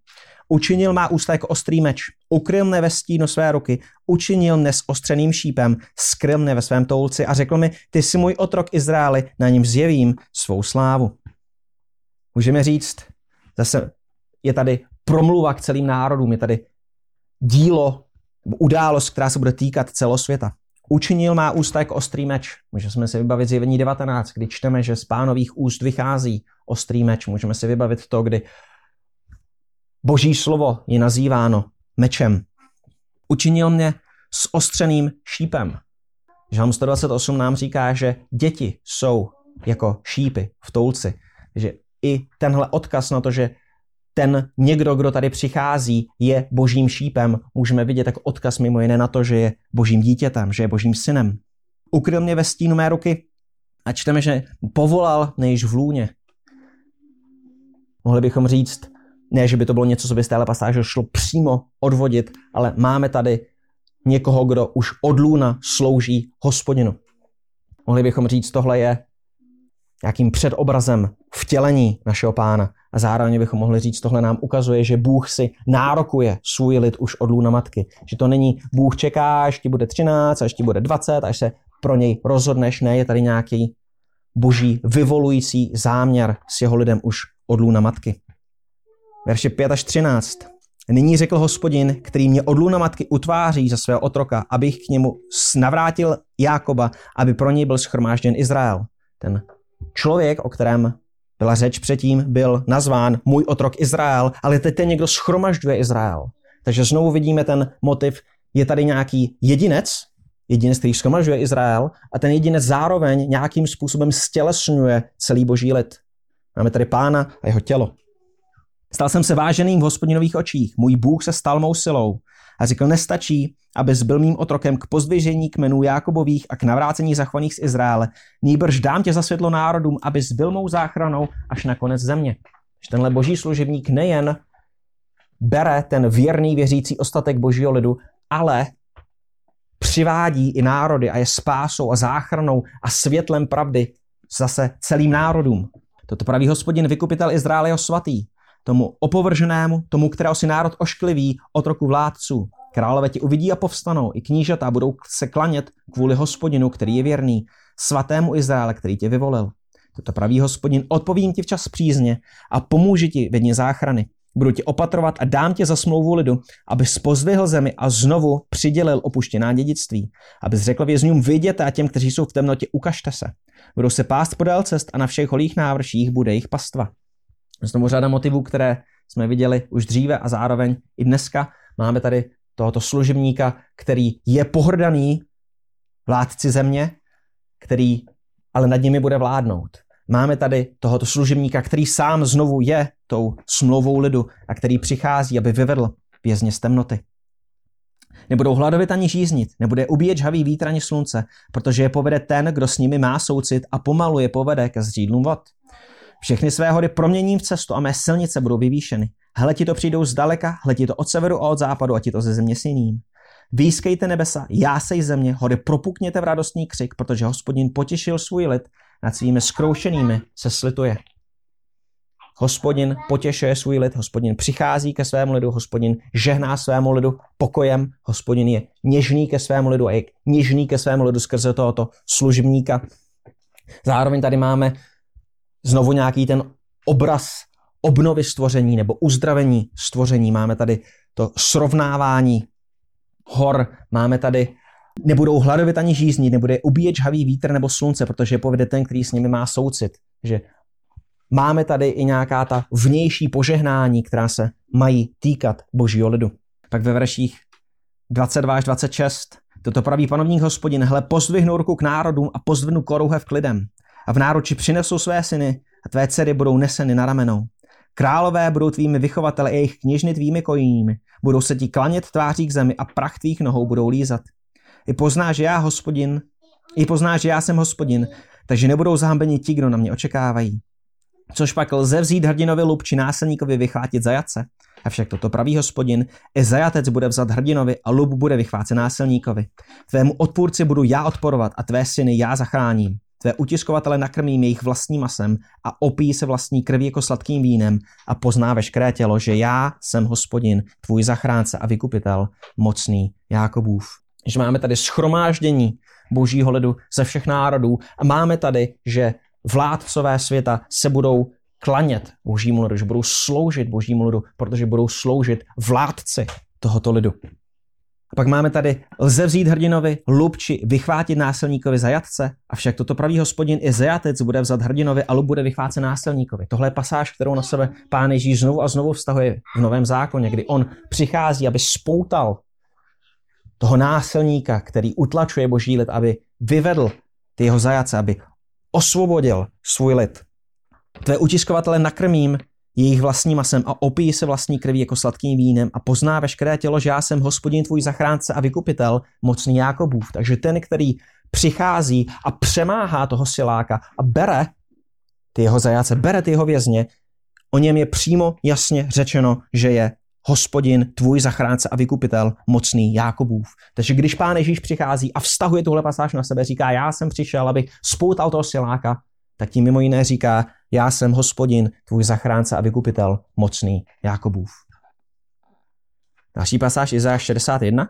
učinil má ústa jako ostrý meč, ukryl mne ve stínu své ruky, učinil mne s ostřeným šípem, skryl mne ve svém toulci a řekl mi, ty jsi můj otrok Izraeli, na něm zjevím svou slávu. Můžeme říct, zase je tady promluva k celým národům, je tady dílo, událost, která se bude týkat celosvěta. Učinil má ústa jako ostrý meč. Můžeme si vybavit zjevení 19, kdy čteme, že z pánových úst vychází ostrý meč. Můžeme si vybavit to, kdy boží slovo je nazýváno mečem. Učinil mě s ostřeným šípem. Žalm 128 nám říká, že děti jsou jako šípy v toulci. Že i tenhle odkaz na to, že ten někdo, kdo tady přichází, je božím šípem. Můžeme vidět jako odkaz mimo jiné na to, že je božím dítětem, že je božím synem. Ukryl mě ve stínu mé ruky a čteme, že povolal nejiž v lůně. Mohli bychom říct, ne, že by to bylo něco, co by z téhle pasáže šlo přímo odvodit, ale máme tady někoho, kdo už od lůna slouží hospodinu. Mohli bychom říct, tohle je nějakým předobrazem vtělení našeho pána. A zároveň bychom mohli říct, tohle nám ukazuje, že Bůh si nárokuje svůj lid už od lůna matky. Že to není Bůh čeká, až ti bude 13, až ti bude 20, až se pro něj rozhodneš. Ne, je tady nějaký boží vyvolující záměr s jeho lidem už od lůna matky. Verše 5 až 13. Nyní řekl hospodin, který mě od luna matky utváří za svého otroka, abych k němu navrátil Jákoba, aby pro něj byl schromážděn Izrael. Ten člověk, o kterém byla řeč předtím, byl nazván můj otrok Izrael, ale teď ten někdo schromažďuje Izrael. Takže znovu vidíme ten motiv, je tady nějaký jedinec, jedinec, který schromažďuje Izrael, a ten jedinec zároveň nějakým způsobem stělesňuje celý boží lid. Máme tady pána a jeho tělo. Stal jsem se váženým v hospodinových očích, můj Bůh se stal mou silou. A řekl, nestačí, aby byl mým otrokem k pozdvižení kmenů Jákobových a k navrácení zachovaných z Izraele. Nýbrž dám tě za světlo národům, aby byl mou záchranou až na konec země. Že tenhle boží služebník nejen bere ten věrný věřící ostatek božího lidu, ale přivádí i národy a je spásou a záchranou a světlem pravdy zase celým národům. Toto praví hospodin vykupitel Izraele svatý tomu opovrženému, tomu, kterého si národ oškliví, otroku vládců. Králové ti uvidí a povstanou, i knížata budou se klanět kvůli hospodinu, který je věrný, svatému Izraele, který tě vyvolil. Toto pravý hospodin, odpovím ti včas přízně a pomůže ti ve dně záchrany. Budu tě opatrovat a dám tě za smlouvu lidu, aby spozvihl zemi a znovu přidělil opuštěná dědictví. Aby řekl vězňům, viděte a těm, kteří jsou v temnotě, ukažte se. Budou se pást podél cest a na všech holých návrších bude jejich pastva. Znovu řada motivů, které jsme viděli už dříve a zároveň i dneska máme tady tohoto služebníka, který je pohrdaný vládci země, který ale nad nimi bude vládnout. Máme tady tohoto služebníka, který sám znovu je tou smlouvou lidu a který přichází, aby vyvedl vězně z temnoty. Nebudou hladovit ani žíznit, nebude ubíjet žhavý vítr ani slunce, protože je povede ten, kdo s nimi má soucit a pomalu je povede ke zřídlům vod. Všechny své hory proměním v cestu a mé silnice budou vyvýšeny. Hle ti to přijdou zdaleka, hle ti to od severu a od západu a ti to ze země siným. Výskejte nebesa, jásej země, hory propukněte v radostný křik, protože hospodin potěšil svůj lid, nad svými skroušenými se slituje. Hospodin potěšuje svůj lid, hospodin přichází ke svému lidu, hospodin žehná svému lidu pokojem, hospodin je něžný ke svému lidu a je něžný ke svému lidu skrze tohoto služebníka. Zároveň tady máme znovu nějaký ten obraz obnovy stvoření nebo uzdravení stvoření. Máme tady to srovnávání hor, máme tady nebudou hladovit ani žíznit, nebude ubíjet žhavý vítr nebo slunce, protože povede ten, který s nimi má soucit. Že máme tady i nějaká ta vnější požehnání, která se mají týkat božího lidu. Pak ve verších 22 až 26 Toto praví panovník hospodin, hle, pozdvihnu ruku k národům a pozdvihnu korouhev k lidem a v náruči přinesou své syny a tvé dcery budou neseny na ramenou. Králové budou tvými vychovateli a jejich kněžny tvými kojími. Budou se ti klanět tváří k zemi a prach tvých nohou budou lízat. I poznáš, že já hospodin, i poznáš, že já jsem hospodin, takže nebudou zahambeni ti, kdo na mě očekávají. Což pak lze vzít hrdinovi lup či násilníkovi vychvátit zajace. Avšak toto pravý hospodin, i zajatec bude vzat hrdinovi a lup bude vychvácet násilníkovi. Tvému odpůrci budu já odporovat a tvé syny já zachráním. Tvé utiskovatele nakrmím jejich vlastním masem a opíjí se vlastní krví jako sladkým vínem a pozná veškeré tělo, že já jsem hospodin, tvůj zachránce a vykupitel, mocný Jákobův. Že máme tady schromáždění božího lidu ze všech národů a máme tady, že vládcové světa se budou klanět božímu lidu, že budou sloužit božímu lidu, protože budou sloužit vládci tohoto lidu. A pak máme tady, lze vzít hrdinovi lup či vychvátit násilníkovi zajatce, avšak toto pravý hospodin i zajatec bude vzat hrdinovi a lup bude vychvácet násilníkovi. Tohle je pasáž, kterou na sebe pán Ježíš znovu a znovu vztahuje v Novém zákoně, kdy on přichází, aby spoutal toho násilníka, který utlačuje boží lid, aby vyvedl ty jeho zajace, aby osvobodil svůj lid. Tvé utiskovatele nakrmím jejich vlastním masem a opíjí se vlastní krví jako sladkým vínem a pozná veškeré tělo, že já jsem hospodin tvůj zachránce a vykupitel, mocný Jákobův. Takže ten, který přichází a přemáhá toho siláka a bere ty jeho zajace, bere ty jeho vězně, o něm je přímo jasně řečeno, že je hospodin, tvůj zachránce a vykupitel, mocný Jákobův. Takže když pán Ježíš přichází a vztahuje tuhle pasáž na sebe, říká, já jsem přišel, abych spoutal toho siláka, tak tím mimo jiné říká, já jsem hospodin, tvůj zachránce a vykupitel, mocný Jakobův. Další pasáž Izajáš 61.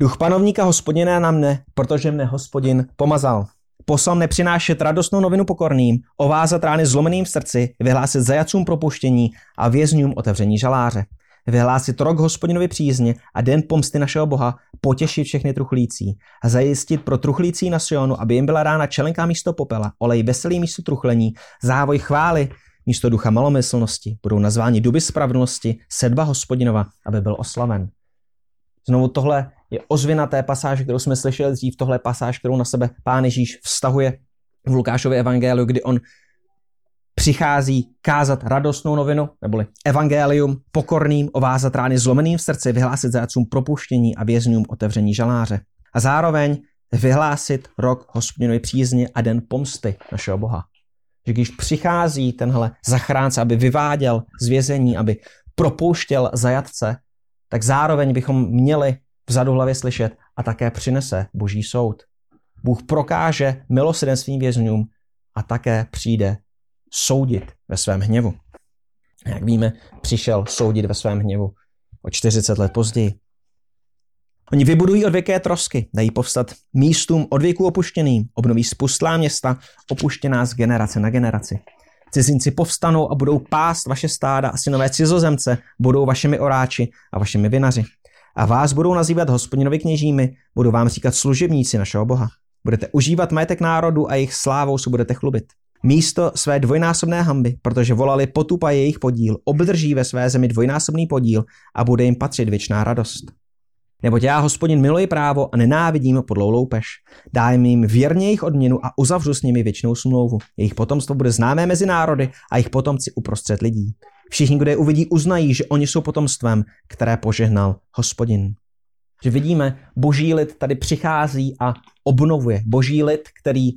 Duch panovníka hospodina na mne, protože mne hospodin pomazal. Poslal mne přinášet radostnou novinu pokorným, ovázat rány zlomeným v srdci, vyhlásit zajacům propuštění a vězňům otevření žaláře vyhlásit rok hospodinovi přízně a den pomsty našeho Boha, potěšit všechny truchlící a zajistit pro truchlící na Sionu, aby jim byla rána čelenka místo popela, olej veselý místo truchlení, závoj chvály místo ducha malomyslnosti, budou nazváni duby spravedlnosti, sedba hospodinova, aby byl oslaven. Znovu tohle je ozvěna té pasáže, kterou jsme slyšeli dřív, tohle pasáž, kterou na sebe pán Ježíš vztahuje v Lukášově evangeliu, kdy on přichází kázat radostnou novinu, neboli evangelium, pokorným, ovázat rány zlomeným v srdci, vyhlásit zajacům propuštění a vězňům otevření žaláře. A zároveň vyhlásit rok hospodinovi přízně a den pomsty našeho Boha. Že když přichází tenhle zachránce, aby vyváděl z vězení, aby propouštěl zajatce, tak zároveň bychom měli vzadu hlavě slyšet a také přinese boží soud. Bůh prokáže milosrdenstvím vězňům a také přijde soudit ve svém hněvu. Jak víme, přišel soudit ve svém hněvu o 40 let později. Oni vybudují odvěké trosky, dají povstat místům odvěků opuštěným, obnoví spustlá města, opuštěná z generace na generaci. Cizinci povstanou a budou pást vaše stáda a synové cizozemce budou vašimi oráči a vašimi vinaři. A vás budou nazývat hospodinovi kněžími, budou vám říkat služebníci našeho Boha. Budete užívat majetek národu a jejich slávou se budete chlubit. Místo své dvojnásobné hamby, protože volali potupa jejich podíl, obdrží ve své zemi dvojnásobný podíl a bude jim patřit věčná radost. Neboť já, hospodin, miluji právo a nenávidím podlou loupež. Dám jim věrně jejich odměnu a uzavřu s nimi věčnou smlouvu. Jejich potomstvo bude známé mezi národy a jejich potomci uprostřed lidí. Všichni, kdo je uvidí, uznají, že oni jsou potomstvem, které požehnal hospodin. Že vidíme, boží lid tady přichází a obnovuje. Boží lid, který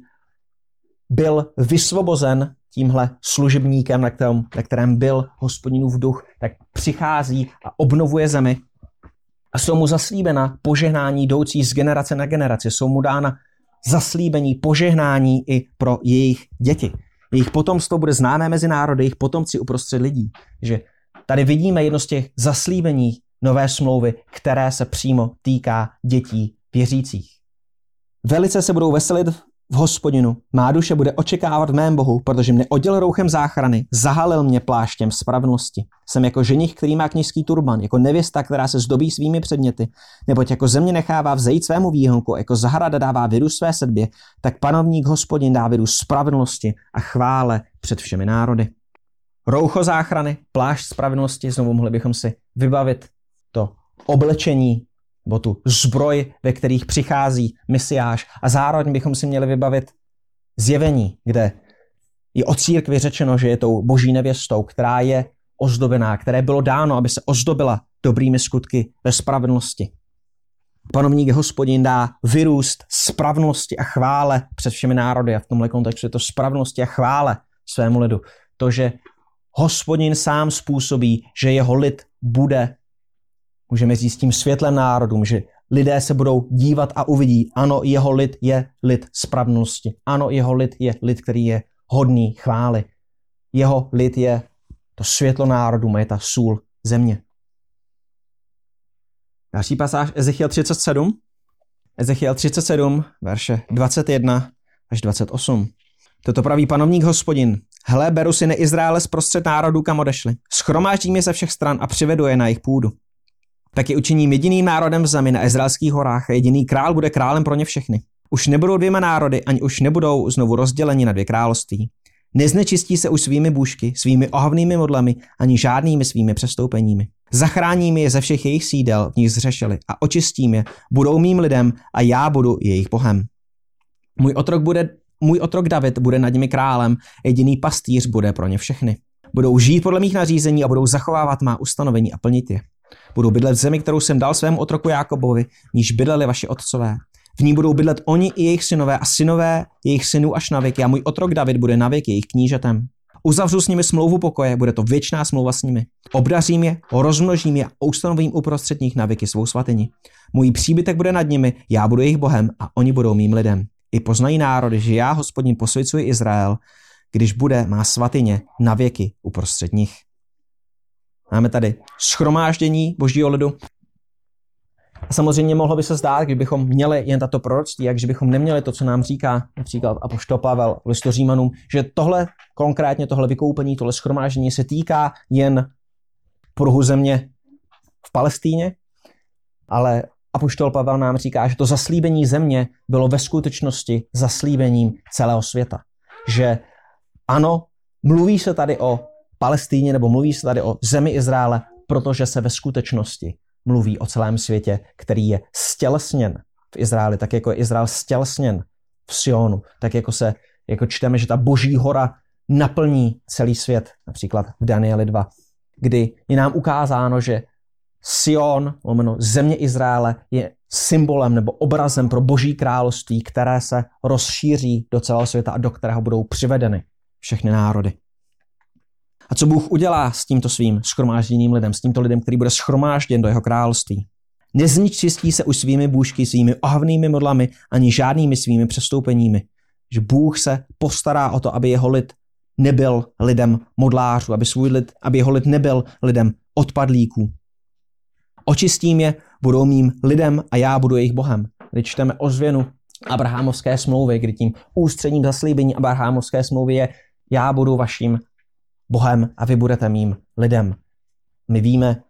byl vysvobozen tímhle služebníkem, na kterém, na kterém byl hospodinův duch, tak přichází a obnovuje zemi. A jsou mu zaslíbena požehnání jdoucí z generace na generaci. Jsou mu dána zaslíbení, požehnání i pro jejich děti. Jejich potomstvo bude známé mezi národy, jejich potomci uprostřed lidí. Že tady vidíme jedno z těch zaslíbení nové smlouvy, které se přímo týká dětí věřících. Velice se budou veselit v hospodinu. Má duše bude očekávat v mém Bohu, protože mne oděl rouchem záchrany, zahalil mě pláštěm spravedlnosti. Jsem jako ženich, který má kněžský turban, jako nevěsta, která se zdobí svými předměty, neboť jako země nechává vzejít svému výhonku, jako zahrada dává viru své sedbě, tak panovník hospodin dá viru spravedlnosti a chvále před všemi národy. Roucho záchrany, plášť spravedlnosti, znovu mohli bychom si vybavit to oblečení nebo tu zbroj, ve kterých přichází misiáš. A zároveň bychom si měli vybavit zjevení, kde je o církvi řečeno, že je tou boží nevěstou, která je ozdobená, které bylo dáno, aby se ozdobila dobrými skutky ve spravedlnosti. Panovník hospodin dá vyrůst spravnosti a chvále před všemi národy a v tomhle kontextu je to spravnosti a chvále svému lidu. To, že hospodin sám způsobí, že jeho lid bude můžeme říct tím světlem národům, že lidé se budou dívat a uvidí, ano, jeho lid je lid spravedlnosti. Ano, jeho lid je lid, který je hodný chvály. Jeho lid je to světlo národu, je ta sůl země. Další pasáž Ezechiel 37. Ezechiel 37, verše 21 až 28. Toto praví panovník hospodin. Hle, beru si Izraele z prostřed národů, kam odešli. Schromáždím je ze všech stran a přivedu je na jejich půdu. Taky učiním jediným národem v zemi na izraelských horách a jediný král bude králem pro ně všechny. Už nebudou dvěma národy, ani už nebudou znovu rozděleni na dvě království. Neznečistí se už svými bůžky, svými ohavnými modlemi, ani žádnými svými přestoupeními. Zachráním je ze všech jejich sídel, v nich zřešili a očistím je, budou mým lidem a já budu jejich bohem. Můj otrok, bude, můj otrok David bude nad nimi králem, jediný pastýř bude pro ně všechny. Budou žít podle mých nařízení a budou zachovávat má ustanovení a plnit je. Budou bydlet v zemi, kterou jsem dal svému otroku Jákobovi, níž bydleli vaši otcové. V ní budou bydlet oni i jejich synové a synové jejich synů až na věky a můj otrok David bude na věky jejich knížetem. Uzavřu s nimi smlouvu pokoje, bude to věčná smlouva s nimi. Obdařím je, rozmnožím je a ustanovím uprostřed nich na věky svou svatyni. Můj příbytek bude nad nimi, já budu jejich bohem a oni budou mým lidem. I poznají národy, že já, hospodin, posvěcuji Izrael, když bude má svatyně na věky uprostřed nich. Máme tady schromáždění božího lidu. A samozřejmě mohlo by se zdát, kdybychom měli jen tato proroctví, jak bychom neměli to, co nám říká například Apoštol Pavel v listu Římanům, že tohle konkrétně, tohle vykoupení, tohle schromáždění se týká jen pruhu země v Palestíně, ale Apoštol Pavel nám říká, že to zaslíbení země bylo ve skutečnosti zaslíbením celého světa. Že ano, mluví se tady o Palestíně nebo mluví se tady o zemi Izraele, protože se ve skutečnosti mluví o celém světě, který je stělesněn v Izraeli, tak jako je Izrael stělesněn v Sionu, tak jako se jako čteme, že ta boží hora naplní celý svět, například v Danieli 2, kdy je nám ukázáno, že Sion, lomeno země Izraele, je symbolem nebo obrazem pro boží království, které se rozšíří do celého světa a do kterého budou přivedeny všechny národy. A co Bůh udělá s tímto svým schromážděným lidem, s tímto lidem, který bude schromážděn do jeho království? Nezničistí se už svými bůžky, svými ohavnými modlami, ani žádnými svými přestoupeními. Že Bůh se postará o to, aby jeho lid nebyl lidem modlářů, aby, svůj lid, aby jeho lid nebyl lidem odpadlíků. Očistím je, budou mým lidem a já budu jejich Bohem. Když čteme ozvěnu Abrahamovské smlouvy, kdy tím ústředním zaslíbení Abrahamovské smlouvy je já budu vaším Bohem a vy budete mým lidem. My víme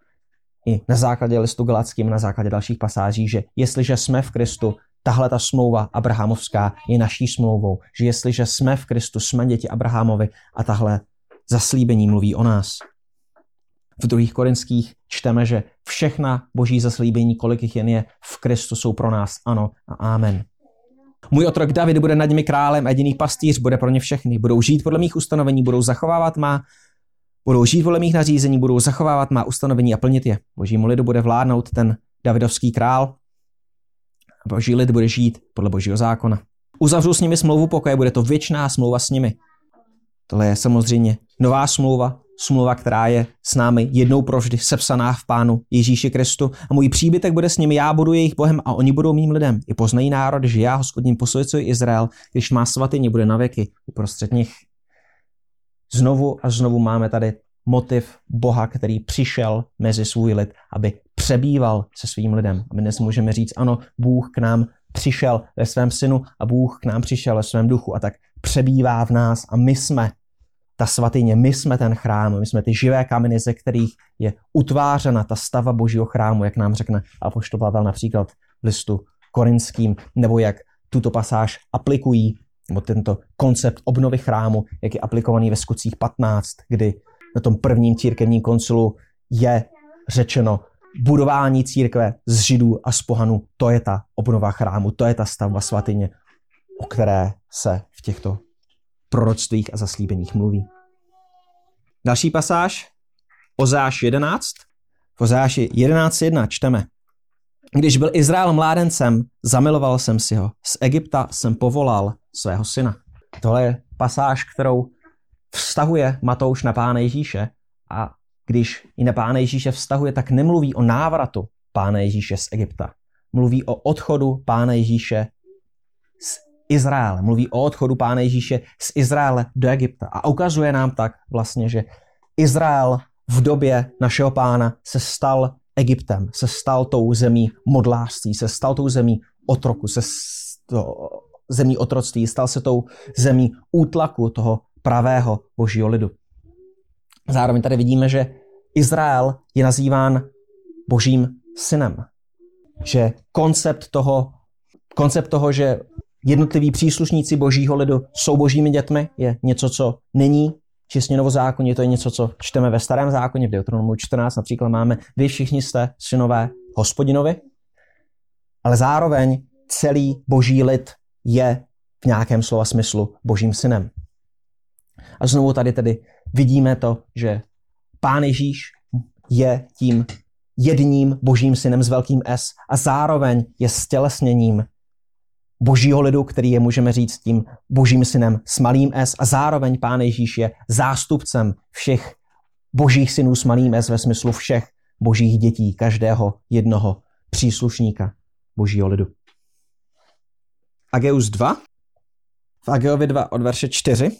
i na základě listu Galackým, na základě dalších pasáží, že jestliže jsme v Kristu, tahle ta smlouva Abrahamovská je naší smlouvou, že jestliže jsme v Kristu, jsme děti Abrahamovi a tahle zaslíbení mluví o nás. V druhých korinských čteme, že všechna boží zaslíbení, kolik jich jen je, v Kristu jsou pro nás ano a amen. Můj otrok David bude nad nimi králem jediný pastýř bude pro ně všechny. Budou žít podle mých ustanovení, budou zachovávat má, budou žít podle mých nařízení, budou zachovávat má ustanovení a plnit je. Božímu lidu bude vládnout ten Davidovský král a boží lid bude žít podle božího zákona. Uzavřu s nimi smlouvu pokoje, bude to věčná smlouva s nimi. Tohle je samozřejmě nová smlouva, smlouva, která je s námi jednou provždy sepsaná v Pánu Ježíši Kristu a můj příbytek bude s nimi, já budu jejich Bohem a oni budou mým lidem. I poznají národ, že já, hospodin, posvěcuji Izrael, když má svatyně, bude na věky uprostřed nich. Znovu a znovu máme tady motiv Boha, který přišel mezi svůj lid, aby přebýval se svým lidem. A my dnes můžeme říct, ano, Bůh k nám přišel ve svém synu a Bůh k nám přišel ve svém duchu a tak přebývá v nás a my jsme ta svatyně, my jsme ten chrám, my jsme ty živé kameny, ze kterých je utvářena ta stava božího chrámu, jak nám řekne Apoštol Pavel například v listu korinským, nebo jak tuto pasáž aplikují, nebo tento koncept obnovy chrámu, jak je aplikovaný ve skutcích 15, kdy na tom prvním církevním koncilu je řečeno, budování církve z židů a z pohanů, to je ta obnova chrámu, to je ta stavba svatyně, o které se v těchto proroctvích a zaslíbeních mluví. Další pasáž, Ozáš 11. V Ozáši 11.1 čteme. Když byl Izrael mládencem, zamiloval jsem si ho. Z Egypta jsem povolal svého syna. Tohle je pasáž, kterou vztahuje Matouš na pána Ježíše a když ji na pána Ježíše vztahuje, tak nemluví o návratu pána Ježíše z Egypta, mluví o odchodu Pána Ježíše Izraele. Mluví o odchodu Pána Ježíše z Izraele do Egypta. A ukazuje nám tak vlastně, že Izrael v době našeho pána se stal Egyptem, se stal tou zemí modlářství, se stal tou zemí otroku, se to, zemí otroctví, stal se tou zemí útlaku toho pravého božího lidu. Zároveň tady vidíme, že Izrael je nazýván božím synem. Že koncept toho, koncept toho, že jednotliví příslušníci božího lidu jsou božími dětmi, je něco, co není čistě novozákonně, to je něco, co čteme ve starém zákoně, v Deuteronomu 14 například máme, vy všichni jste synové hospodinovi, ale zároveň celý boží lid je v nějakém slova smyslu božím synem. A znovu tady tedy vidíme to, že Pán Ježíš je tím jedním božím synem s velkým S a zároveň je stělesněním božího lidu, který je, můžeme říct, tím božím synem s malým S a zároveň Pán Ježíš je zástupcem všech božích synů s malým S ve smyslu všech božích dětí, každého jednoho příslušníka božího lidu. Ageus 2, v Ageovi 2 od verše 4.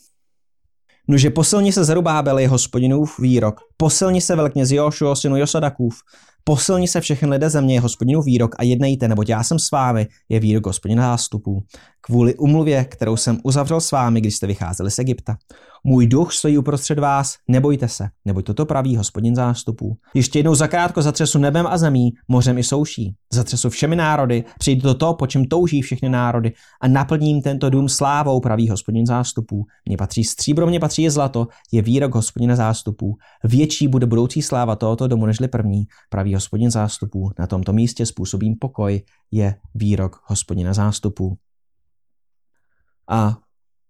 Nože posilni se Zerubábel, je hospodinův výrok, posilni se velkněz Jošuo, synu Josadakův, Posilni se všechny lidé země, je hospodinu výrok a jednejte, neboť já jsem s vámi, je výrok hospodina zástupů. Kvůli umluvě, kterou jsem uzavřel s vámi, když jste vycházeli z Egypta. Můj duch stojí uprostřed vás, nebojte se, neboť toto praví hospodin zástupů. Ještě jednou zakrátko zatřesu nebem a zemí, mořem i souší. Zatřesu všemi národy, přijde to to, po čem touží všechny národy a naplním tento dům slávou, praví hospodin zástupů. Mně patří stříbro, mně patří je zlato, je výrok hospodina zástupů. Větší bude budoucí sláva tohoto domu nežli první, praví hospodin zástupů. Na tomto místě způsobím pokoj, je výrok hospodina zástupů. A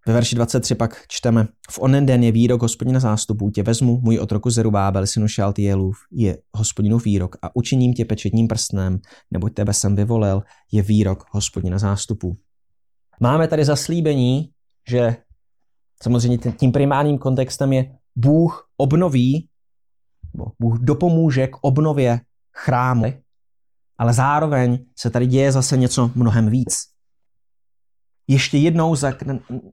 ve verši 23 pak čteme, v onen den je výrok hospodina zástupů, tě vezmu, můj otroku Zerubábel, synu Šaltielův, je hospodinův výrok a učiním tě pečetním prstnem, neboť tebe jsem vyvolil, je výrok hospodina zástupů. Máme tady zaslíbení, že samozřejmě tím primárním kontextem je Bůh obnoví, Bůh dopomůže k obnově chrámu, ale zároveň se tady děje zase něco mnohem víc ještě jednou, za,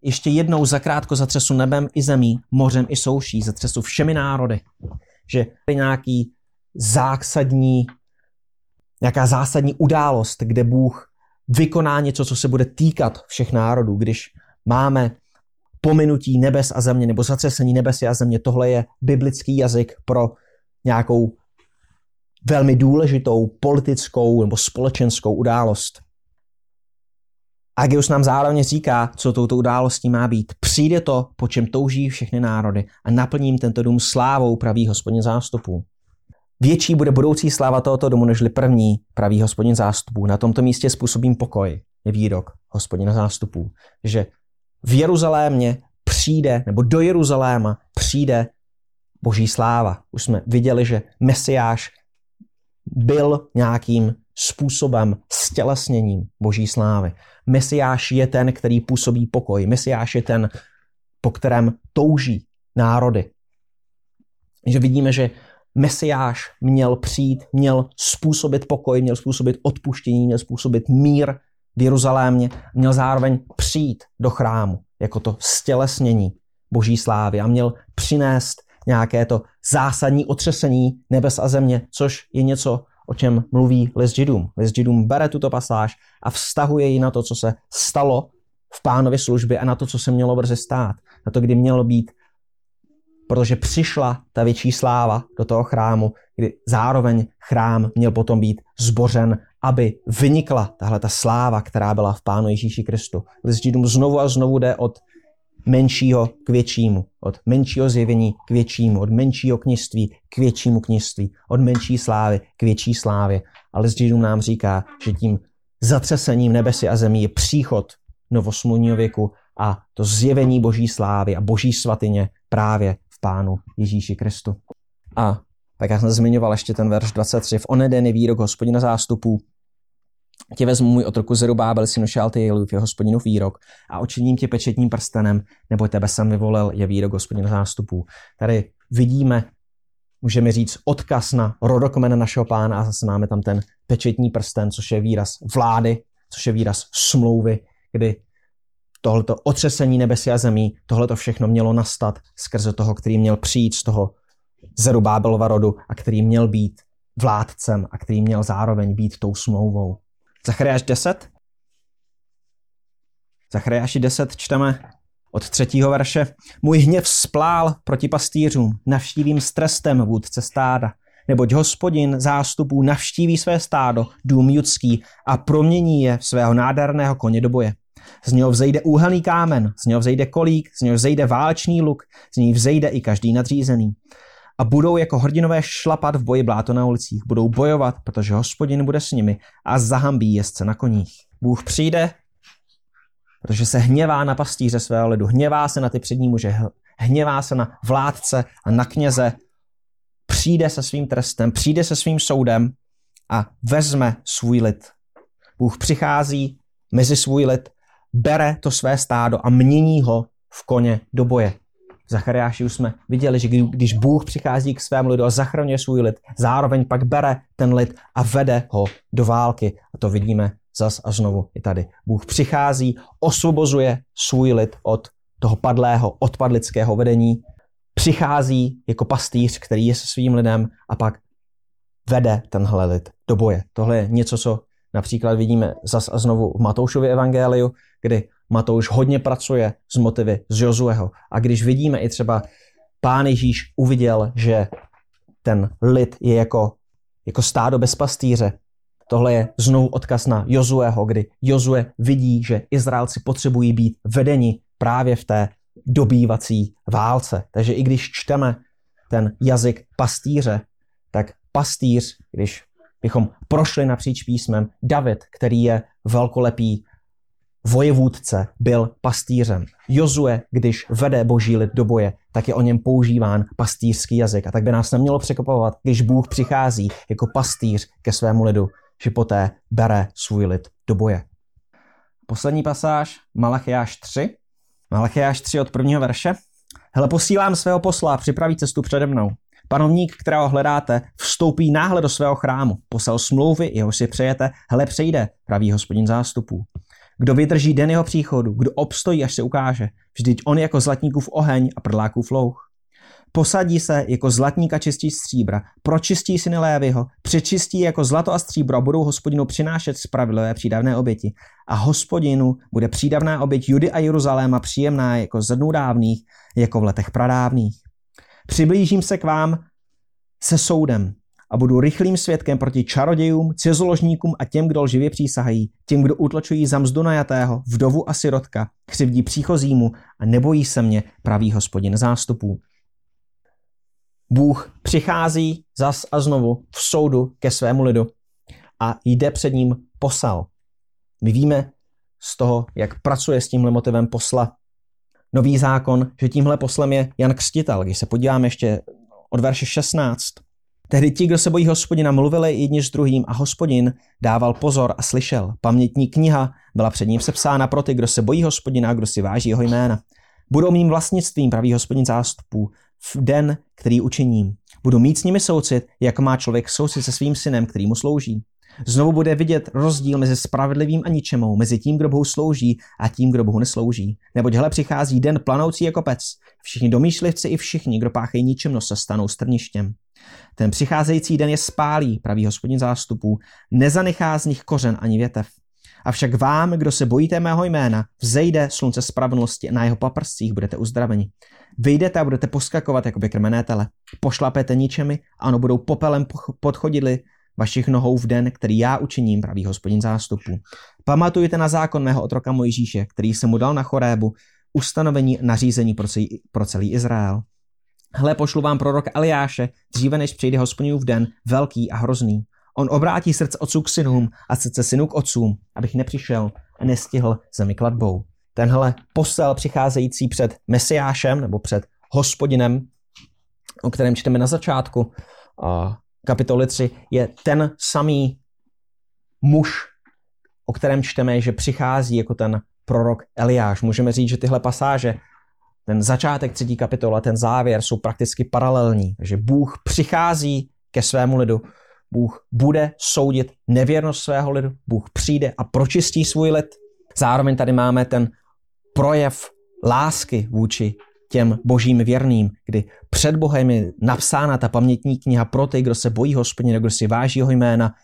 ještě jednou zakrátko zatřesu nebem i zemí, mořem i souší, zatřesu všemi národy. Že je nějaký zásadní, nějaká zásadní událost, kde Bůh vykoná něco, co se bude týkat všech národů. Když máme pominutí nebes a země nebo zatřesení nebes a země, tohle je biblický jazyk pro nějakou velmi důležitou politickou nebo společenskou událost. Agius nám zároveň říká, co touto událostí má být. Přijde to, po čem touží všechny národy a naplním tento dům slávou pravý hospodin zástupů. Větší bude budoucí sláva tohoto domu, nežli první pravý hospodin zástupů. Na tomto místě způsobím pokoj, je výrok hospodina zástupů. Že v Jeruzalémě přijde, nebo do Jeruzaléma přijde boží sláva. Už jsme viděli, že Mesiáš byl nějakým způsobem stělesněním boží slávy. Mesiáš je ten, který působí pokoj. Mesiáš je ten, po kterém touží národy. Že vidíme, že Mesiáš měl přijít, měl způsobit pokoj, měl způsobit odpuštění, měl způsobit mír v Jeruzalémě, měl zároveň přijít do chrámu jako to stělesnění boží slávy a měl přinést nějaké to zásadní otřesení nebes a země, což je něco, o čem mluví list Židům. List Židům bere tuto pasáž a vztahuje ji na to, co se stalo v pánově službě a na to, co se mělo brzy stát. Na to, kdy mělo být, protože přišla ta větší sláva do toho chrámu, kdy zároveň chrám měl potom být zbořen, aby vynikla tahle ta sláva, která byla v Pánu Ježíši Kristu. List Židům znovu a znovu jde od menšího k většímu, od menšího zjevení k většímu, od menšího kněžství k většímu kněžství, od menší slávy k větší slávě. Ale z nám říká, že tím zatřesením nebesy a zemí je příchod novosmluvního věku a to zjevení boží slávy a boží svatyně právě v Pánu Ježíši Kristu. A tak já jsem zmiňoval ještě ten verš 23. V oneden je výrok hospodina zástupů, tě vezmu můj otroku Zerubábel, synu Šaltielův, je hospodinův výrok a očiním tě pečetním prstenem, nebo tebe jsem vyvolil, je výrok hospodina zástupů. Tady vidíme můžeme říct odkaz na rodokmen našeho pána a zase máme tam ten pečetní prsten, což je výraz vlády, což je výraz smlouvy, kdy tohleto otřesení nebesí a zemí, tohleto všechno mělo nastat skrze toho, který měl přijít z toho Zerubábelova rodu a který měl být vládcem a který měl zároveň být tou smlouvou. Zachariáš 10? Zachariáši 10 čteme od třetího verše. Můj hněv splál proti pastýřům, navštívím s trestem vůdce stáda, neboť hospodin zástupů navštíví své stádo, dům judský, a promění je v svého nádherného koně do boje. Z něho vzejde úhelný kámen, z něho vzejde kolík, z něho vzejde válečný luk, z něj vzejde i každý nadřízený. A budou jako hrdinové šlapat v boji bláto na ulicích. Budou bojovat, protože hospodin bude s nimi a zahambí jezdce na koních. Bůh přijde, protože se hněvá na pastýře svého lidu, hněvá se na ty přední muže, hněvá se na vládce a na kněze, přijde se svým trestem, přijde se svým soudem a vezme svůj lid. Bůh přichází mezi svůj lid bere to své stádo a mění ho v koně do boje. V Zachariáši už jsme viděli, že když Bůh přichází k svému lidu a zachraňuje svůj lid, zároveň pak bere ten lid a vede ho do války. A to vidíme zas a znovu i tady. Bůh přichází, osvobozuje svůj lid od toho padlého, odpadlického vedení, přichází jako pastýř, který je se svým lidem a pak vede tenhle lid do boje. Tohle je něco, co například vidíme zas a znovu v Matoušově evangeliu, kdy Matouš hodně pracuje s motivy z Jozueho. A když vidíme i třeba pán Ježíš uviděl, že ten lid je jako, jako stádo bez pastýře, Tohle je znovu odkaz na Jozueho, kdy Jozue vidí, že Izraelci potřebují být vedeni právě v té dobývací válce. Takže i když čteme ten jazyk pastýře, tak pastýř, když bychom prošli napříč písmem, David, který je velkolepý vojevůdce byl pastýřem. Jozue, když vede boží lid do boje, tak je o něm používán pastýřský jazyk. A tak by nás nemělo překopovat, když Bůh přichází jako pastýř ke svému lidu, že poté bere svůj lid do boje. Poslední pasáž, Malachiáš 3. Malachiáš 3 od prvního verše. Hele, posílám svého posla připraví cestu přede mnou. Panovník, kterého hledáte, vstoupí náhle do svého chrámu. Posel smlouvy, jeho si přejete, hele, přejde, praví hospodin zástupů. Kdo vydrží den jeho příchodu, kdo obstojí, až se ukáže. Vždyť on jako zlatníkův oheň a prdlákův louh. Posadí se jako zlatníka čistí stříbra, pročistí syny Lévyho, přečistí jako zlato a stříbro a budou hospodinu přinášet spravedlivé přídavné oběti. A hospodinu bude přídavná oběť Judy a Jeruzaléma příjemná jako z dnů dávných, jako v letech pradávných. Přiblížím se k vám se soudem, a budu rychlým svědkem proti čarodějům, cizoložníkům a těm, kdo lživě přísahají, těm, kdo utlačují za mzdu najatého, vdovu a sirotka, křivdí příchozímu a nebojí se mě, pravý hospodin zástupů. Bůh přichází zas a znovu v soudu ke svému lidu a jde před ním posal. My víme z toho, jak pracuje s tímhle motivem posla nový zákon, že tímhle poslem je Jan Křtitel. Když se podíváme ještě od verše 16, Tehdy ti, kdo se bojí hospodina, mluvili jedni s druhým a hospodin dával pozor a slyšel. Pamětní kniha byla před ním sepsána pro ty, kdo se bojí hospodina a kdo si váží jeho jména. Budou mým vlastnictvím, pravý hospodin zástupů, v den, který učiním. Budu mít s nimi soucit, jak má člověk soucit se svým synem, který mu slouží. Znovu bude vidět rozdíl mezi spravedlivým a ničemou, mezi tím, kdo Bohu slouží a tím, kdo Bohu neslouží. Neboť hele přichází den planoucí jako pec. Všichni domýšlivci i všichni, kdo páchají ničemnost, se stanou strništěm. Ten přicházející den je spálí, pravý hospodin zástupů, nezanechá z nich kořen ani větev. Avšak vám, kdo se bojíte mého jména, vzejde slunce spravedlnosti a na jeho paprscích budete uzdraveni. Vyjdete a budete poskakovat jako by krmené tele. Pošlapete ničemi a budou popelem podchodili vašich nohou v den, který já učiním, pravý hospodin zástupů. Pamatujte na zákon mého otroka Mojžíše, který se mu dal na chorébu, ustanovení nařízení pro celý, pro celý Izrael. Hle, pošlu vám prorok Eliáše, dříve než přijde hospodinův den, velký a hrozný. On obrátí srdce otců k synům a srdce synů k otcům, abych nepřišel a nestihl zemi kladbou. Tenhle posel přicházející před Mesiášem nebo před hospodinem, o kterém čteme na začátku kapitoly 3, je ten samý muž, o kterém čteme, že přichází jako ten prorok Eliáš. Můžeme říct, že tyhle pasáže ten začátek třetí kapitola, ten závěr jsou prakticky paralelní. Takže Bůh přichází ke svému lidu, Bůh bude soudit nevěrnost svého lidu, Bůh přijde a pročistí svůj lid. Zároveň tady máme ten projev lásky vůči těm božím věrným, kdy před Bohem je napsána ta pamětní kniha pro ty, kdo se bojí hospodina, kdo si váží jeho jména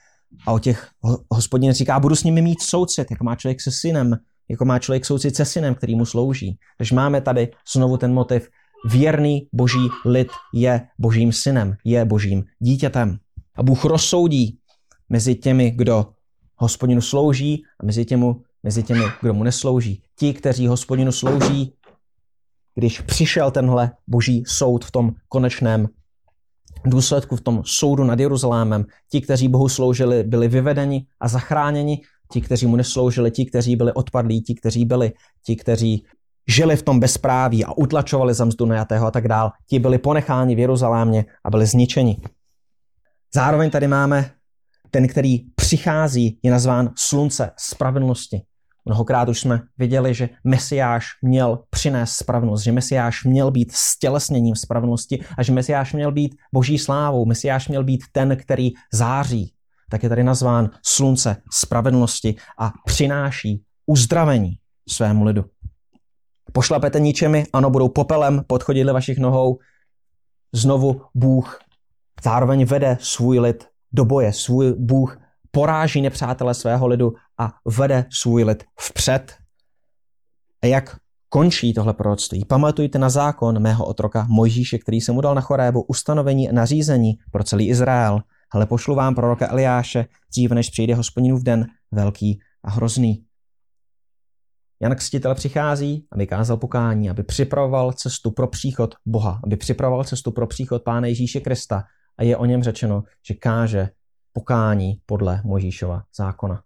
a o těch hospodin říká, budu s nimi mít soucit, jako má člověk se synem, jako má člověk soucit se synem, který mu slouží. Takže máme tady znovu ten motiv, věrný boží lid je božím synem, je božím dítětem. A Bůh rozsoudí mezi těmi, kdo hospodinu slouží a mezi těmi, mezi těmi, kdo mu neslouží. Ti, kteří hospodinu slouží, když přišel tenhle boží soud v tom konečném důsledku, v tom soudu nad Jeruzalémem, ti, kteří Bohu sloužili, byli vyvedeni a zachráněni, ti, kteří mu nesloužili, ti, kteří byli odpadlí, ti, kteří byli, ti, kteří žili v tom bezpráví a utlačovali za mzdu najatého a tak dál, ti byli ponecháni v Jeruzalémě a byli zničeni. Zároveň tady máme ten, který přichází, je nazván slunce spravedlnosti. Mnohokrát už jsme viděli, že Mesiáš měl přinést spravedlnost, že Mesiáš měl být stělesněním spravedlnosti a že Mesiáš měl být boží slávou, Mesiáš měl být ten, který září. Tak je tady nazván slunce spravedlnosti a přináší uzdravení svému lidu. Pošlapete ničemi, ano, budou popelem pod chodidly vašich nohou. Znovu Bůh zároveň vede svůj lid do boje. Svůj Bůh poráží nepřátele svého lidu a vede svůj lid vpřed. A jak končí tohle proroctví? Pamatujte na zákon mého otroka Mojžíše, který jsem mu dal na chorébu ustanovení a nařízení pro celý Izrael. Ale pošlu vám proroka Eliáše, dříve než přijde hospodinův den, velký a hrozný. Jan Kstitel přichází, aby kázal pokání, aby připravoval cestu pro příchod Boha, aby připravoval cestu pro příchod Pána Ježíše Krista a je o něm řečeno, že káže pokání podle Možíšova zákona.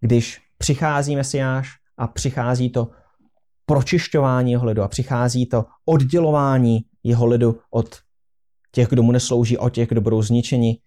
Když přichází Mesiáš a přichází to pročišťování jeho lidu a přichází to oddělování jeho lidu od těch, kdo mu neslouží, od těch, kdo budou zničeni,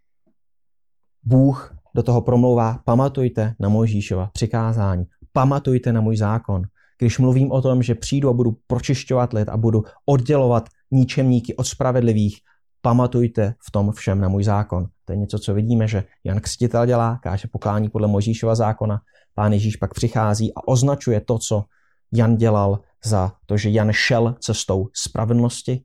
Bůh do toho promlouvá, pamatujte na Mojžíšova přikázání, pamatujte na můj zákon. Když mluvím o tom, že přijdu a budu pročišťovat lid a budu oddělovat ničemníky od spravedlivých, pamatujte v tom všem na můj zákon. To je něco, co vidíme, že Jan Křtitel dělá, káže pokání podle Možíšova zákona. Pán Ježíš pak přichází a označuje to, co Jan dělal za to, že Jan šel cestou spravedlnosti.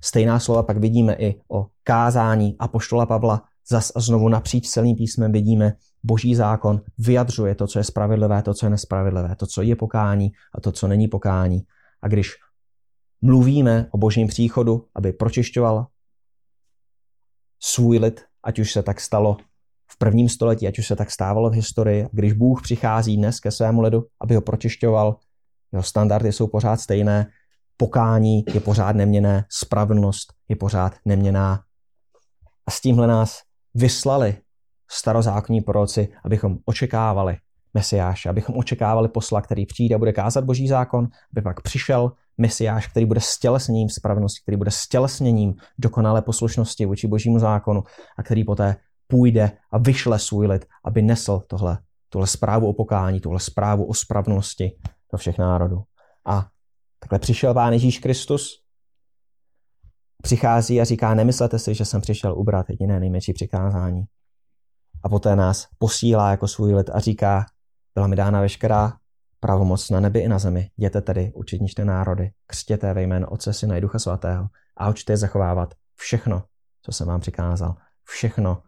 Stejná slova pak vidíme i o kázání apoštola Pavla. Zas a znovu napříč celým písmem vidíme, boží zákon vyjadřuje to, co je spravedlivé, to, co je nespravedlivé, to, co je pokání a to, co není pokání. A když mluvíme o božím příchodu, aby pročišťoval svůj lid, ať už se tak stalo v prvním století, ať už se tak stávalo v historii, když Bůh přichází dnes ke svému lidu, aby ho pročišťoval, jeho standardy jsou pořád stejné, pokání je pořád neměné, spravedlnost je pořád neměná. A s tímhle nás vyslali starozákonní proroci, abychom očekávali Mesiáše, abychom očekávali posla, který přijde a bude kázat boží zákon, aby pak přišel Mesiáš, který bude stělesněním spravedlnosti, který bude stělesněním dokonalé poslušnosti vůči božímu zákonu a který poté půjde a vyšle svůj lid, aby nesl tohle, tuhle zprávu o pokání, tuhle zprávu o spravnosti do všech národů. A takhle přišel Pán Ježíš Kristus, přichází a říká, nemyslete si, že jsem přišel ubrat jediné nejmenší přikázání. A poté nás posílá jako svůj lid a říká, byla mi dána veškerá pravomoc na nebi i na zemi. Jděte tedy, učitničte národy, křtěte ve jméno Otce, Syna i Ducha Svatého a učte zachovávat všechno, co jsem vám přikázal. Všechno.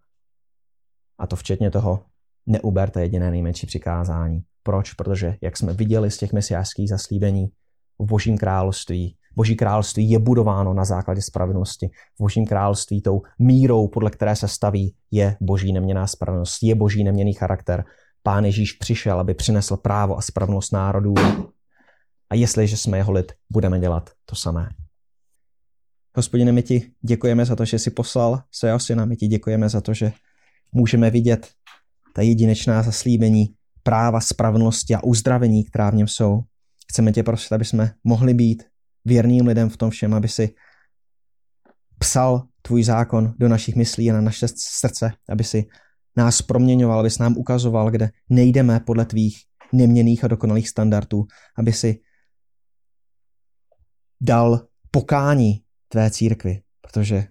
A to včetně toho, neuberte jediné nejmenší přikázání. Proč? Protože, jak jsme viděli z těch mesiářských zaslíbení, v Božím království Boží království je budováno na základě spravedlnosti. V Božím království tou mírou, podle které se staví, je Boží neměná spravedlnost, je Boží neměný charakter. Pán Ježíš přišel, aby přinesl právo a spravedlnost národů. A jestliže jsme jeho lid, budeme dělat to samé. Hospodine, my ti děkujeme za to, že jsi poslal svého syna, my ti děkujeme za to, že můžeme vidět ta jedinečná zaslíbení práva, spravedlnosti a uzdravení, která v něm jsou. Chceme tě prosit, aby jsme mohli být věrným lidem v tom všem, aby si psal tvůj zákon do našich myslí a na naše srdce, aby si nás proměňoval, aby nám ukazoval, kde nejdeme podle tvých neměných a dokonalých standardů, aby si dal pokání tvé církvi, protože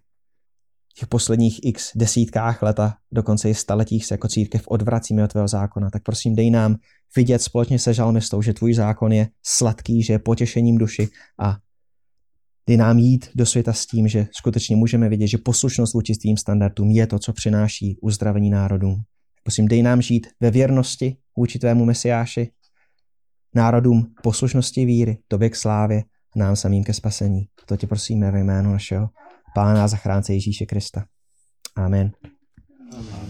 v těch posledních x desítkách let a dokonce i staletích se jako církev odvracíme od tvého zákona, tak prosím dej nám vidět společně se žalmistou, že tvůj zákon je sladký, že je potěšením duši a dej nám jít do světa s tím, že skutečně můžeme vidět, že poslušnost vůči tvým standardům je to, co přináší uzdravení národům. Prosím, dej nám žít ve věrnosti vůči tvému mesiáši, národům poslušnosti víry, tobě k slávě a nám samým ke spasení. To tě prosíme ve jménu našeho Pána a zachránce Ježíše Krista. Amen. Amen.